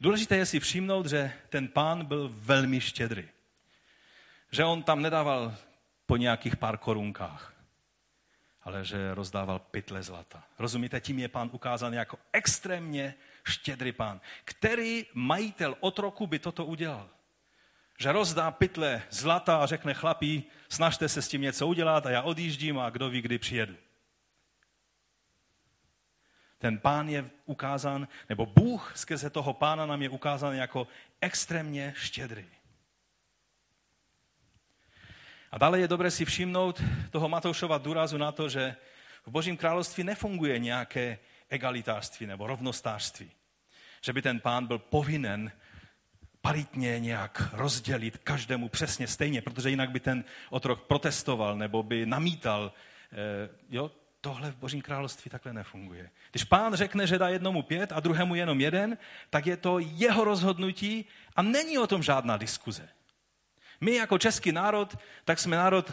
Důležité je si všimnout, že ten pán byl velmi štědrý. že on tam nedával po nějakých pár korunkách, ale že rozdával pytle zlata. Rozumíte, tím je pán ukázán jako extrémně štědrý pán. Který majitel otroku by toto udělal? Že rozdá pytle zlata a řekne chlapí, snažte se s tím něco udělat a já odjíždím a kdo ví, kdy přijedu. Ten pán je ukázán, nebo Bůh skrze toho pána nám je ukázán jako extrémně štědrý. A dále je dobré si všimnout toho Matoušova důrazu na to, že v Božím království nefunguje nějaké egalitářství nebo rovnostářství. Že by ten pán byl povinen paritně nějak rozdělit každému přesně stejně, protože jinak by ten otrok protestoval nebo by namítal. Eh, jo, tohle v Božím království takhle nefunguje. Když pán řekne, že dá jednomu pět a druhému jenom jeden, tak je to jeho rozhodnutí a není o tom žádná diskuze. My jako český národ, tak jsme národ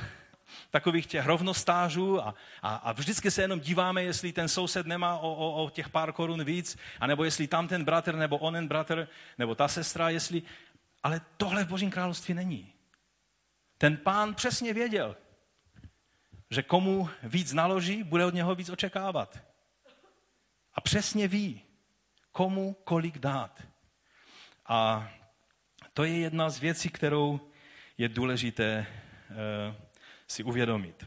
takových těch rovnostářů a, a, a vždycky se jenom díváme, jestli ten soused nemá o, o, o těch pár korun víc, anebo jestli tam ten bratr, nebo onen bratr, nebo ta sestra, jestli... Ale tohle v Božím království není. Ten pán přesně věděl, že komu víc naloží, bude od něho víc očekávat. A přesně ví, komu kolik dát. A to je jedna z věcí, kterou je důležité uh, si uvědomit.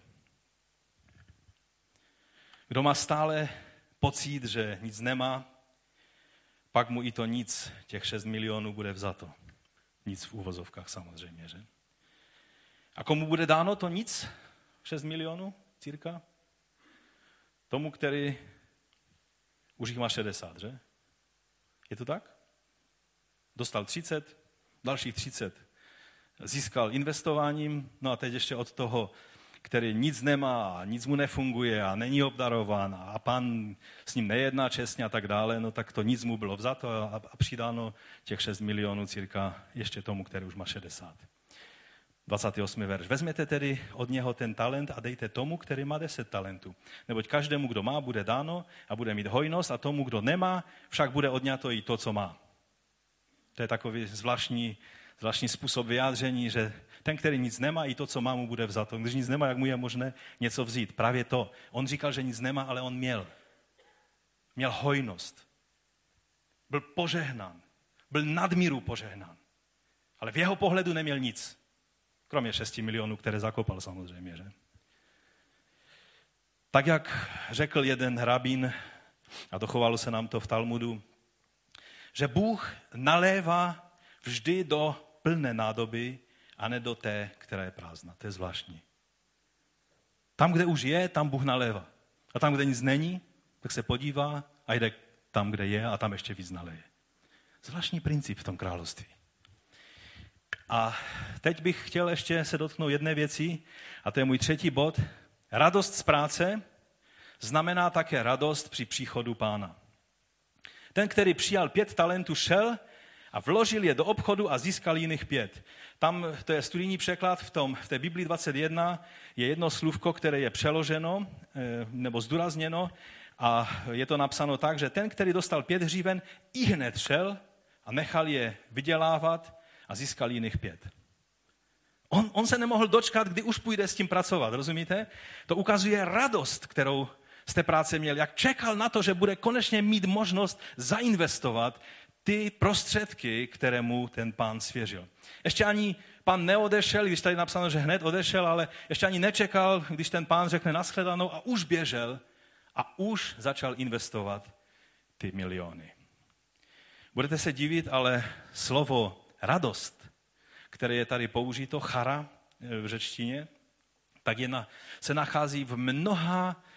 Kdo má stále pocit, že nic nemá, pak mu i to nic, těch 6 milionů, bude vzato. Nic v úvozovkách samozřejmě, že? A komu bude dáno to nic? 6 milionů, círka? Tomu, který už jich má 60, že? Je to tak? Dostal 30, dalších 30 získal investováním, no a teď ještě od toho, který nic nemá, nic mu nefunguje a není obdarován a pan s ním nejedná čestně a tak dále, no tak to nic mu bylo vzato a, a přidáno těch 6 milionů círka ještě tomu, který už má 60. 28. verš. Vezměte tedy od něho ten talent a dejte tomu, který má 10 talentů. Neboť každému, kdo má, bude dáno a bude mít hojnost a tomu, kdo nemá, však bude odňato i to, co má. To je takový zvláštní zvláštní způsob vyjádření, že ten, který nic nemá, i to, co má, mu bude vzato. Když nic nemá, jak mu je možné něco vzít? Právě to. On říkal, že nic nemá, ale on měl. Měl hojnost. Byl požehnán. Byl nadmíru požehnán. Ale v jeho pohledu neměl nic. Kromě 6 milionů, které zakopal samozřejmě. Že? Tak jak řekl jeden rabín, a dochovalo se nám to v Talmudu, že Bůh nalévá vždy do plné nádoby a ne do té, která je prázdná. To je zvláštní. Tam, kde už je, tam Bůh nalévá. A tam, kde nic není, tak se podívá a jde tam, kde je a tam ještě víc naleje. Zvláštní princip v tom království. A teď bych chtěl ještě se dotknout jedné věci, a to je můj třetí bod. Radost z práce znamená také radost při příchodu pána. Ten, který přijal pět talentů, šel a vložil je do obchodu a získal jiných pět. Tam, to je studijní překlad, v, tom, v té Biblii 21 je jedno slůvko, které je přeloženo eh, nebo zdůrazněno a je to napsáno tak, že ten, který dostal pět hříven, i hned šel a nechal je vydělávat a získal jiných pět. On, on se nemohl dočkat, kdy už půjde s tím pracovat, rozumíte? To ukazuje radost, kterou z té práce měl, jak čekal na to, že bude konečně mít možnost zainvestovat ty prostředky, které mu ten pán svěřil. Ještě ani pán neodešel, když tady napsáno, že hned odešel, ale ještě ani nečekal, když ten pán řekne nashledanou a už běžel a už začal investovat ty miliony. Budete se divit, ale slovo radost, které je tady použito, chara v řečtině, tak je na, se nachází v mnoha Eh,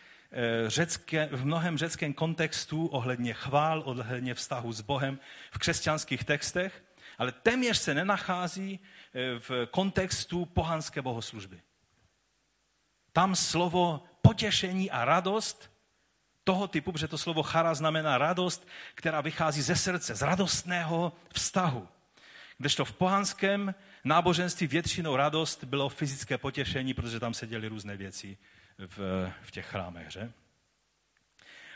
řecké, v mnohem řeckém kontextu ohledně chvál, ohledně vztahu s Bohem v křesťanských textech, ale téměř se nenachází eh, v kontextu pohanské bohoslužby. Tam slovo potěšení a radost toho typu, protože to slovo chara znamená radost, která vychází ze srdce, z radostného vztahu. Kdežto v pohanském náboženství většinou radost bylo fyzické potěšení, protože tam se děly různé věci v, v těch chrámech. Že?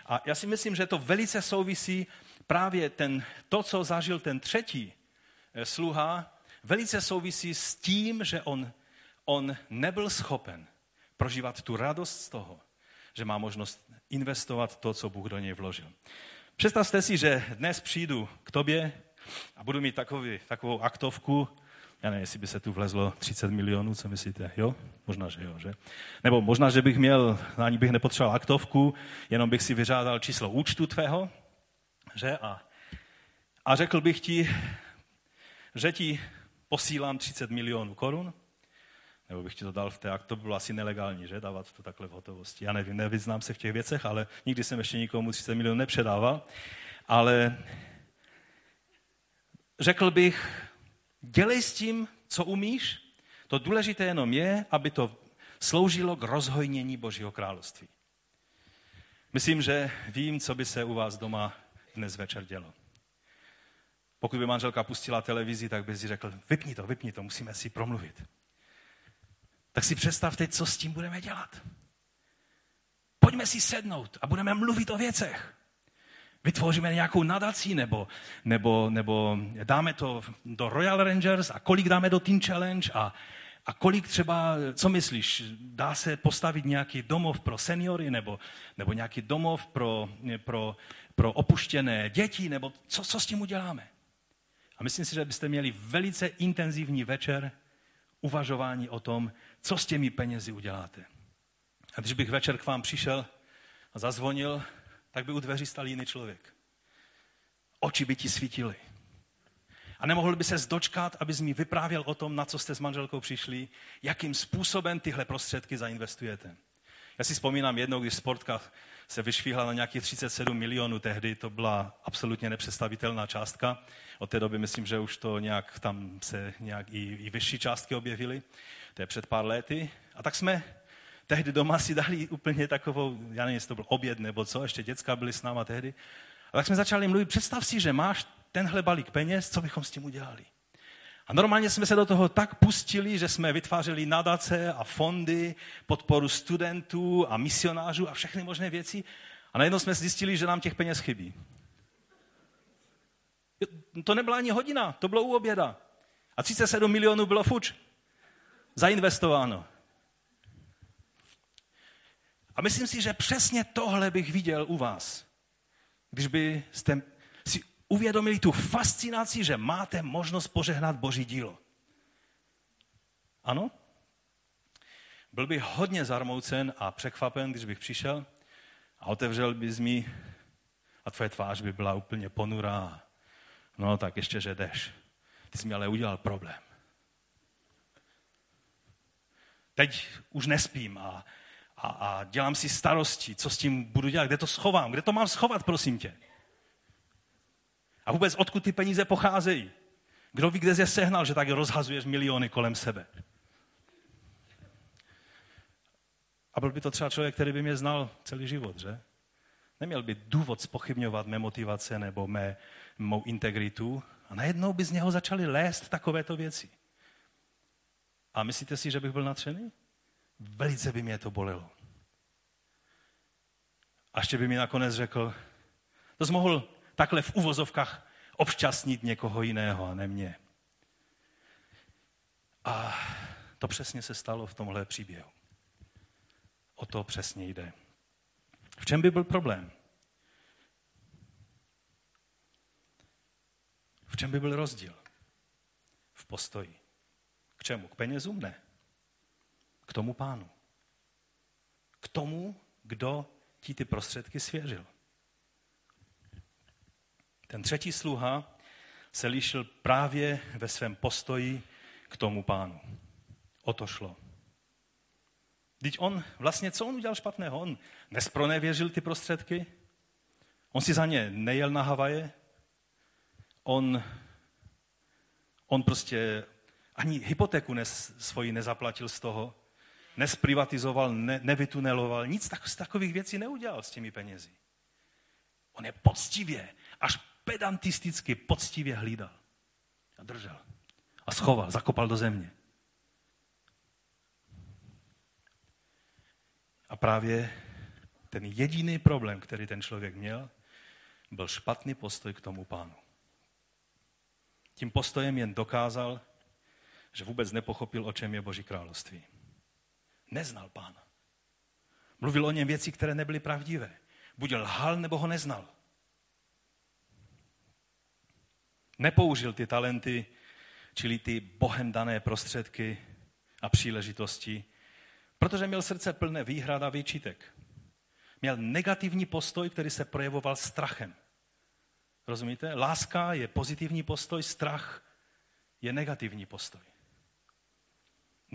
A já si myslím, že to velice souvisí právě ten, to, co zažil ten třetí eh, sluha, velice souvisí s tím, že on on nebyl schopen prožívat tu radost z toho, že má možnost investovat to, co Bůh do něj vložil. Představte si, že dnes přijdu k tobě a budu mít takový, takovou aktovku, já nevím, jestli by se tu vlezlo 30 milionů, co myslíte? Jo? Možná, že jo, že? Nebo možná, že bych měl, ani bych nepotřeboval aktovku, jenom bych si vyřádal číslo účtu tvého, že? A, a řekl bych ti, že ti posílám 30 milionů korun, nebo bych ti to dal v té, to by bylo asi nelegální, že, dávat to takhle v hotovosti. Já nevím, nevyznám se v těch věcech, ale nikdy jsem ještě nikomu 30 milionů nepředával. Ale řekl bych, dělej s tím, co umíš, to důležité jenom je, aby to sloužilo k rozhojnění Božího království. Myslím, že vím, co by se u vás doma dnes večer dělo. Pokud by manželka pustila televizi, tak by si řekl, vypni to, vypni to, musíme si promluvit. Tak si představte, co s tím budeme dělat. Pojďme si sednout a budeme mluvit o věcech. Vytvoříme nějakou nadací, nebo, nebo, nebo dáme to do Royal Rangers a kolik dáme do Team Challenge a, a kolik třeba, co myslíš, dá se postavit nějaký domov pro seniory nebo, nebo nějaký domov pro, pro, pro opuštěné děti, nebo co, co s tím uděláme? A myslím si, že byste měli velice intenzivní večer uvažování o tom, co s těmi penězi uděláte. A když bych večer k vám přišel a zazvonil, tak by u dveří stal jiný člověk. Oči by ti svítily. A nemohl by se dočkat, abys mi vyprávěl o tom, na co jste s manželkou přišli, jakým způsobem tyhle prostředky zainvestujete. Já si vzpomínám jednou, když sportka se vyšvíhla na nějakých 37 milionů tehdy, to byla absolutně nepředstavitelná částka. Od té doby myslím, že už to nějak tam se nějak i, i vyšší částky objevily. To je před pár lety. A tak jsme tehdy doma si dali úplně takovou, já nevím, jestli to byl oběd nebo co, ještě děcka byly s náma tehdy. A tak jsme začali mluvit, představ si, že máš tenhle balík peněz, co bychom s tím udělali. A normálně jsme se do toho tak pustili, že jsme vytvářeli nadace a fondy, podporu studentů a misionářů a všechny možné věci. A najednou jsme zjistili, že nám těch peněz chybí. To nebyla ani hodina, to bylo u oběda. A 37 milionů bylo fuč. Zainvestováno. A myslím si, že přesně tohle bych viděl u vás. Když byste si uvědomili tu fascinaci, že máte možnost požehnat Boží dílo. Ano? Byl bych hodně zarmoucen a překvapen, když bych přišel a otevřel bys mi a tvoje tvář by byla úplně ponurá. No tak ještě, že jdeš. Ty jsi mi ale udělal problém. Teď už nespím a, a, a dělám si starosti, co s tím budu dělat, kde to schovám, kde to mám schovat, prosím tě. A vůbec odkud ty peníze pocházejí? Kdo ví, kde jsi je sehnal, že tak rozhazuješ miliony kolem sebe? A byl by to třeba člověk, který by mě znal celý život, že? Neměl by důvod spochybňovat mé motivace nebo mé, mou integritu. A najednou by z něho začaly lézt takovéto věci. A myslíte si, že bych byl natřený? Velice by mě to bolelo. A ještě by mi nakonec řekl, to jsi mohl takhle v uvozovkách obšťastnit někoho jiného a ne mě. A to přesně se stalo v tomhle příběhu. O to přesně jde. V čem by byl problém? V čem by byl rozdíl? V postoji. K čemu? K penězům? Ne. K tomu pánu. K tomu, kdo ti ty prostředky svěřil. Ten třetí sluha se lišil právě ve svém postoji k tomu pánu. O to šlo. Teď on, vlastně co on udělal špatného? On nespronevěřil ty prostředky? On si za ně nejel na Havaje? On, on prostě ani hypotéku nes, svoji nezaplatil z toho? Nesprivatizoval, ne, nevytuneloval, nic tak, z takových věcí neudělal s těmi penězi. On je poctivě, až pedantisticky, poctivě hlídal. A držel. A schoval, zakopal do země. A právě ten jediný problém, který ten člověk měl, byl špatný postoj k tomu pánu. Tím postojem jen dokázal, že vůbec nepochopil, o čem je Boží království. Neznal pána. Mluvil o něm věci, které nebyly pravdivé. Buď lhal, nebo ho neznal. Nepoužil ty talenty, čili ty bohem dané prostředky a příležitosti, protože měl srdce plné výhrad a výčitek. Měl negativní postoj, který se projevoval strachem. Rozumíte? Láska je pozitivní postoj, strach je negativní postoj.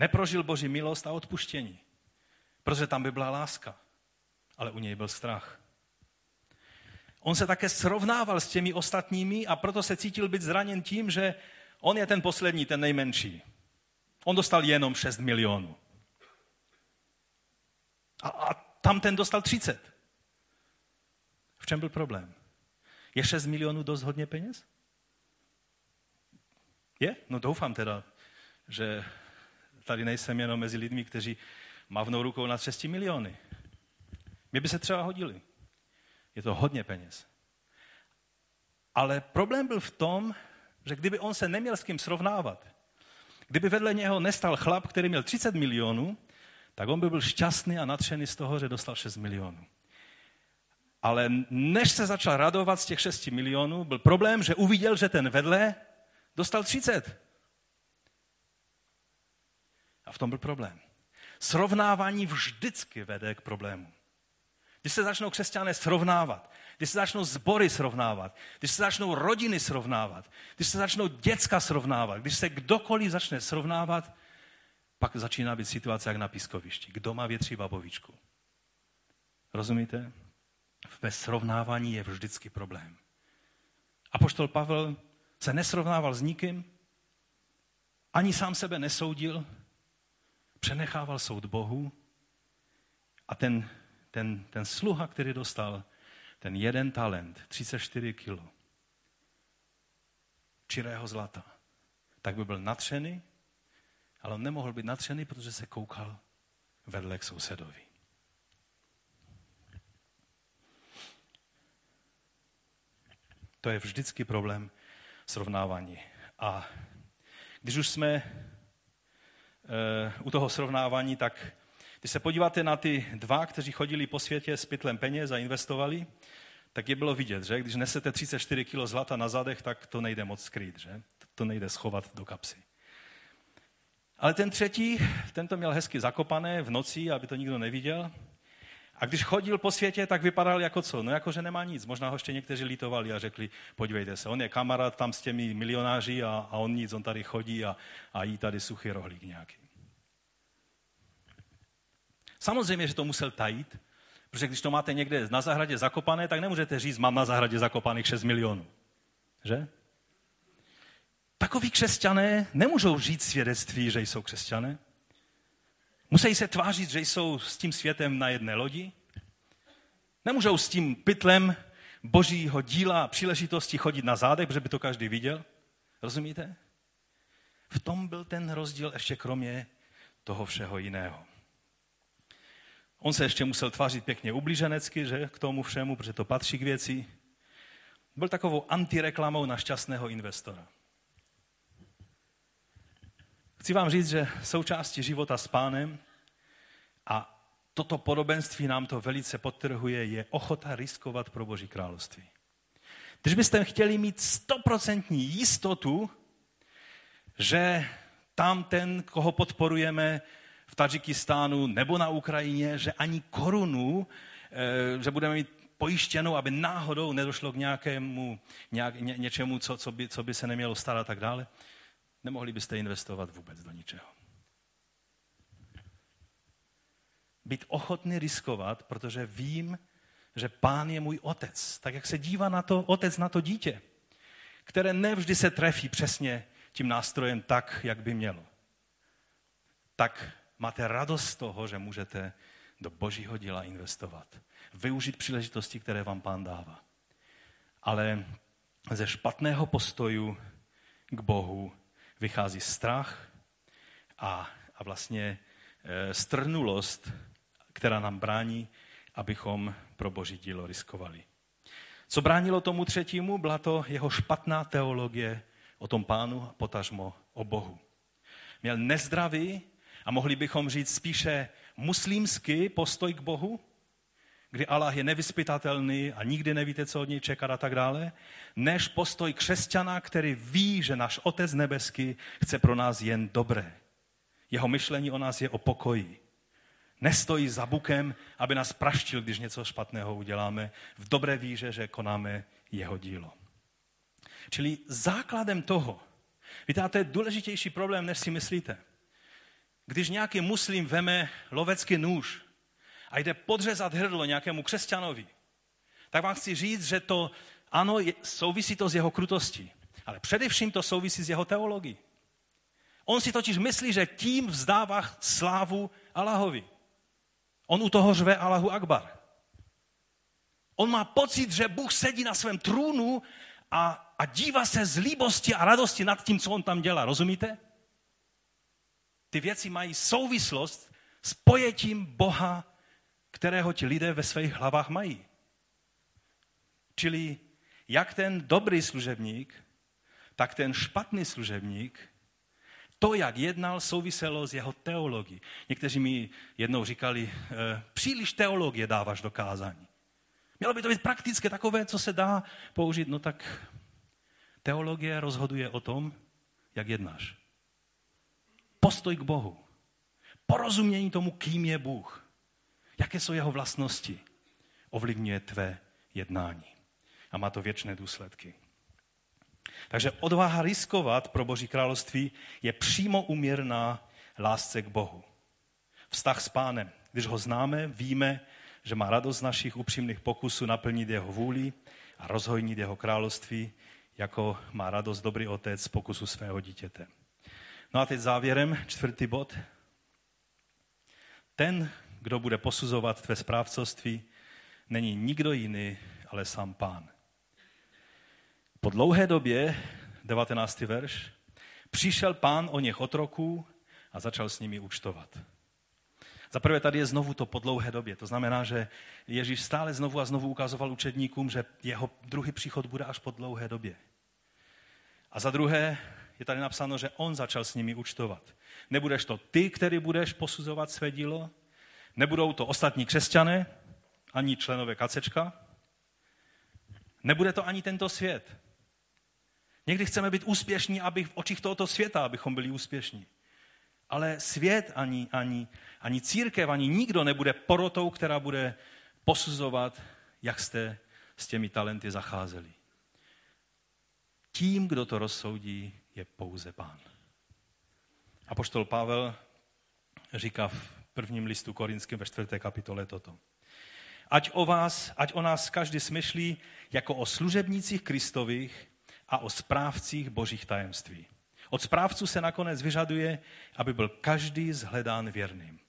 Neprožil Boží milost a odpuštění, protože tam by byla láska, ale u něj byl strach. On se také srovnával s těmi ostatními a proto se cítil být zraněn tím, že on je ten poslední, ten nejmenší. On dostal jenom 6 milionů. A, a tam ten dostal 30. V čem byl problém? Je 6 milionů dost hodně peněz? Je? No doufám teda, že tady nejsem jenom mezi lidmi, kteří mavnou rukou na 6 miliony. Mě by se třeba hodili. Je to hodně peněz. Ale problém byl v tom, že kdyby on se neměl s kým srovnávat, kdyby vedle něho nestal chlap, který měl 30 milionů, tak on by byl šťastný a natřený z toho, že dostal 6 milionů. Ale než se začal radovat z těch 6 milionů, byl problém, že uviděl, že ten vedle dostal 30. A v tom byl problém. Srovnávání vždycky vede k problému. Když se začnou křesťané srovnávat, když se začnou sbory srovnávat, když se začnou rodiny srovnávat, když se začnou děcka srovnávat, když se kdokoliv začne srovnávat, pak začíná být situace jak na pískovišti. Kdo má větší babovičku? Rozumíte? Ve srovnávání je vždycky problém. A poštol Pavel se nesrovnával s nikým, ani sám sebe nesoudil, přenechával soud Bohu a ten, ten, ten sluha, který dostal ten jeden talent, 34 kilo čirého zlata, tak by byl natřený, ale on nemohl být natřený, protože se koukal vedle k sousedovi. To je vždycky problém srovnávání. A když už jsme u toho srovnávání, tak když se podíváte na ty dva, kteří chodili po světě s pytlem peněz a investovali, tak je bylo vidět, že když nesete 34 kg zlata na zadech, tak to nejde moc skrýt, že? To nejde schovat do kapsy. Ale ten třetí, ten to měl hezky zakopané v noci, aby to nikdo neviděl. A když chodil po světě, tak vypadal jako co? No jako, že nemá nic. Možná ho ještě někteří litovali a řekli, podívejte se, on je kamarád tam s těmi milionáři a, a on nic, on tady chodí a, a jí tady suchý rohlík nějaký. Samozřejmě, že to musel tajit, protože když to máte někde na zahradě zakopané, tak nemůžete říct, mám na zahradě zakopaných 6 milionů. Že? Takoví křesťané nemůžou žít svědectví, že jsou křesťané. Musí se tvářit, že jsou s tím světem na jedné lodi. Nemůžou s tím pytlem božího díla a příležitosti chodit na zádech, protože by to každý viděl. Rozumíte? V tom byl ten rozdíl ještě kromě toho všeho jiného. On se ještě musel tvářit pěkně ublíženecky, že k tomu všemu, protože to patří k věci. Byl takovou antireklamou na šťastného investora. Chci vám říct, že součástí života s pánem a toto podobenství nám to velice podtrhuje, je ochota riskovat pro Boží království. Když byste chtěli mít stoprocentní jistotu, že tam ten, koho podporujeme, v Tadžikistánu nebo na Ukrajině, že ani korunu, eh, že budeme mít pojištěnou, aby náhodou nedošlo k nějakému, nějak, ně, něčemu, co, co, by, co by se nemělo starat a tak dále, nemohli byste investovat vůbec do ničeho. Být ochotný riskovat, protože vím, že pán je můj otec. Tak jak se dívá na to otec na to dítě, které nevždy se trefí přesně tím nástrojem tak, jak by mělo. Tak máte radost z toho, že můžete do božího díla investovat. Využít příležitosti, které vám pán dává. Ale ze špatného postoju k Bohu vychází strach a, a vlastně e, strnulost, která nám brání, abychom pro boží dílo riskovali. Co bránilo tomu třetímu, byla to jeho špatná teologie o tom pánu a potažmo o Bohu. měl nezdravý a mohli bychom říct spíše muslimský postoj k Bohu, kdy Allah je nevyspytatelný a nikdy nevíte, co od něj čekat a tak dále, než postoj křesťana, který ví, že náš Otec nebeský chce pro nás jen dobré. Jeho myšlení o nás je o pokoji. Nestojí za bukem, aby nás praštil, když něco špatného uděláme, v dobré víře, že konáme jeho dílo. Čili základem toho, víte, a to je důležitější problém, než si myslíte. Když nějaký muslim veme lovecký nůž a jde podřezat hrdlo nějakému křesťanovi, tak vám chci říct, že to, ano, souvisí to s jeho krutostí, ale především to souvisí s jeho teologií. On si totiž myslí, že tím vzdává slávu Allahovi. On u toho řve Allahu Akbar. On má pocit, že Bůh sedí na svém trůnu a, a dívá se z líbosti a radosti nad tím, co on tam dělá. Rozumíte? Ty věci mají souvislost s pojetím Boha, kterého ti lidé ve svých hlavách mají. Čili jak ten dobrý služebník, tak ten špatný služebník to, jak jednal, souviselo s jeho teologií. Někteří mi jednou říkali, e, příliš teologie dáváš do kázání. Mělo by to být praktické, takové, co se dá použít. No tak teologie rozhoduje o tom, jak jednáš. Postoj k Bohu. Porozumění tomu, kým je Bůh. Jaké jsou jeho vlastnosti. Ovlivňuje tvé jednání. A má to věčné důsledky. Takže odvaha riskovat pro Boží království je přímo uměrná lásce k Bohu. Vztah s pánem. Když ho známe, víme, že má radost z našich upřímných pokusů naplnit jeho vůli a rozhojnit jeho království, jako má radost dobrý otec z pokusu svého dítěte. No a teď závěrem, čtvrtý bod. Ten, kdo bude posuzovat tvé správcovství, není nikdo jiný, ale sám pán. Po dlouhé době, 19. verš, přišel pán o něch otroků a začal s nimi účtovat. Za prvé tady je znovu to po dlouhé době. To znamená, že Ježíš stále znovu a znovu ukazoval učedníkům, že jeho druhý příchod bude až po dlouhé době. A za druhé je tady napsáno, že on začal s nimi účtovat. Nebudeš to ty, který budeš posuzovat své dílo, nebudou to ostatní křesťané, ani členové kacečka, nebude to ani tento svět. Někdy chceme být úspěšní, aby v očích tohoto světa, abychom byli úspěšní. Ale svět, ani, ani, ani církev, ani nikdo nebude porotou, která bude posuzovat, jak jste s těmi talenty zacházeli. Tím, kdo to rozsoudí, je pouze pán. A poštol Pavel říká v prvním listu korinském ve čtvrté kapitole toto. Ať o vás, ať o nás každý smyšlí jako o služebnících Kristových, a o správcích božích tajemství. Od správců se nakonec vyžaduje, aby byl každý zhledán věrným.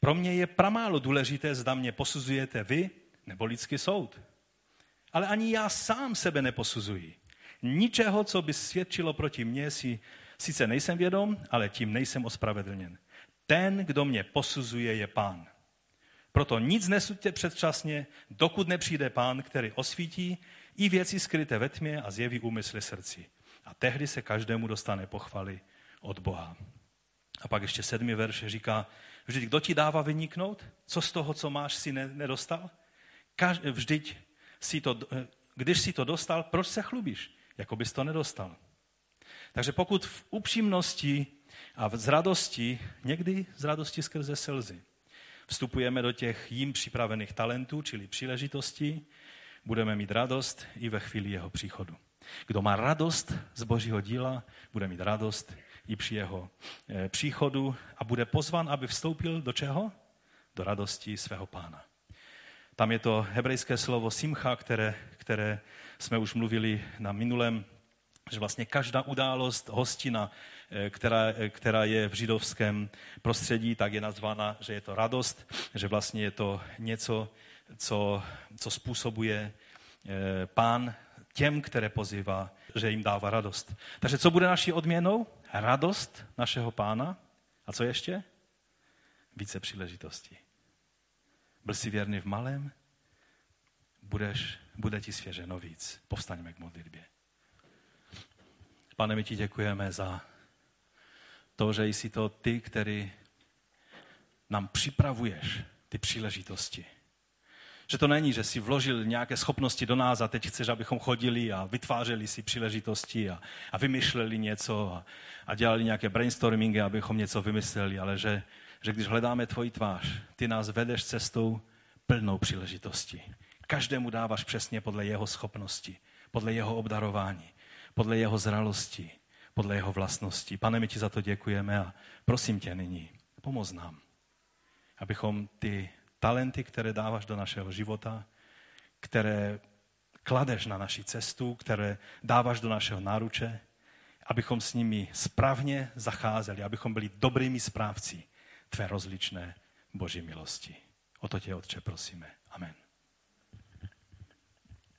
Pro mě je pramálo důležité, zda mě posuzujete vy nebo lidský soud. Ale ani já sám sebe neposuzuji. Ničeho, co by svědčilo proti mně, si sice nejsem vědom, ale tím nejsem ospravedlněn. Ten, kdo mě posuzuje, je pán. Proto nic nesuďte předčasně, dokud nepřijde pán, který osvítí i věci skryté ve tmě a zjeví úmysly srdci. A tehdy se každému dostane pochvaly od Boha. A pak ještě sedmý verš říká, vždyť kdo ti dává vyniknout? Co z toho, co máš, si nedostal? Kaž, vždyť si to, když si to dostal, proč se chlubíš? Jako bys to nedostal. Takže pokud v upřímnosti a z radosti, někdy z radosti skrze slzy, vstupujeme do těch jim připravených talentů, čili příležitostí, budeme mít radost i ve chvíli jeho příchodu. Kdo má radost z božího díla, bude mít radost i při jeho eh, příchodu a bude pozvan, aby vstoupil do čeho? Do radosti svého pána. Tam je to hebrejské slovo simcha, které, které jsme už mluvili na minulém, že vlastně každá událost, hostina, eh, která, eh, která je v židovském prostředí, tak je nazvána, že je to radost, že vlastně je to něco, co, co způsobuje eh, pán těm, které pozývá, že jim dává radost. Takže co bude naší odměnou? Radost našeho pána. A co ještě? Více příležitostí. Byl jsi věrný v malém, budeš, bude ti svěřeno víc. Povstaňme k modlitbě. Pane, my ti děkujeme za to, že jsi to ty, který nám připravuješ ty příležitosti. Že to není, že si vložil nějaké schopnosti do nás a teď chceš, abychom chodili a vytvářeli si příležitosti a, a vymýšleli něco a, a dělali nějaké brainstormingy, abychom něco vymysleli, ale že, že když hledáme tvoji tvář, ty nás vedeš cestou plnou příležitosti. Každému dáváš přesně podle jeho schopnosti, podle jeho obdarování, podle jeho zralosti, podle jeho vlastnosti. Pane, my ti za to děkujeme a prosím tě nyní, pomoz nám, abychom ty talenty, které dáváš do našeho života, které kladeš na naši cestu, které dáváš do našeho náruče, abychom s nimi správně zacházeli, abychom byli dobrými správci tvé rozličné Boží milosti. O to tě, Otče, prosíme. Amen.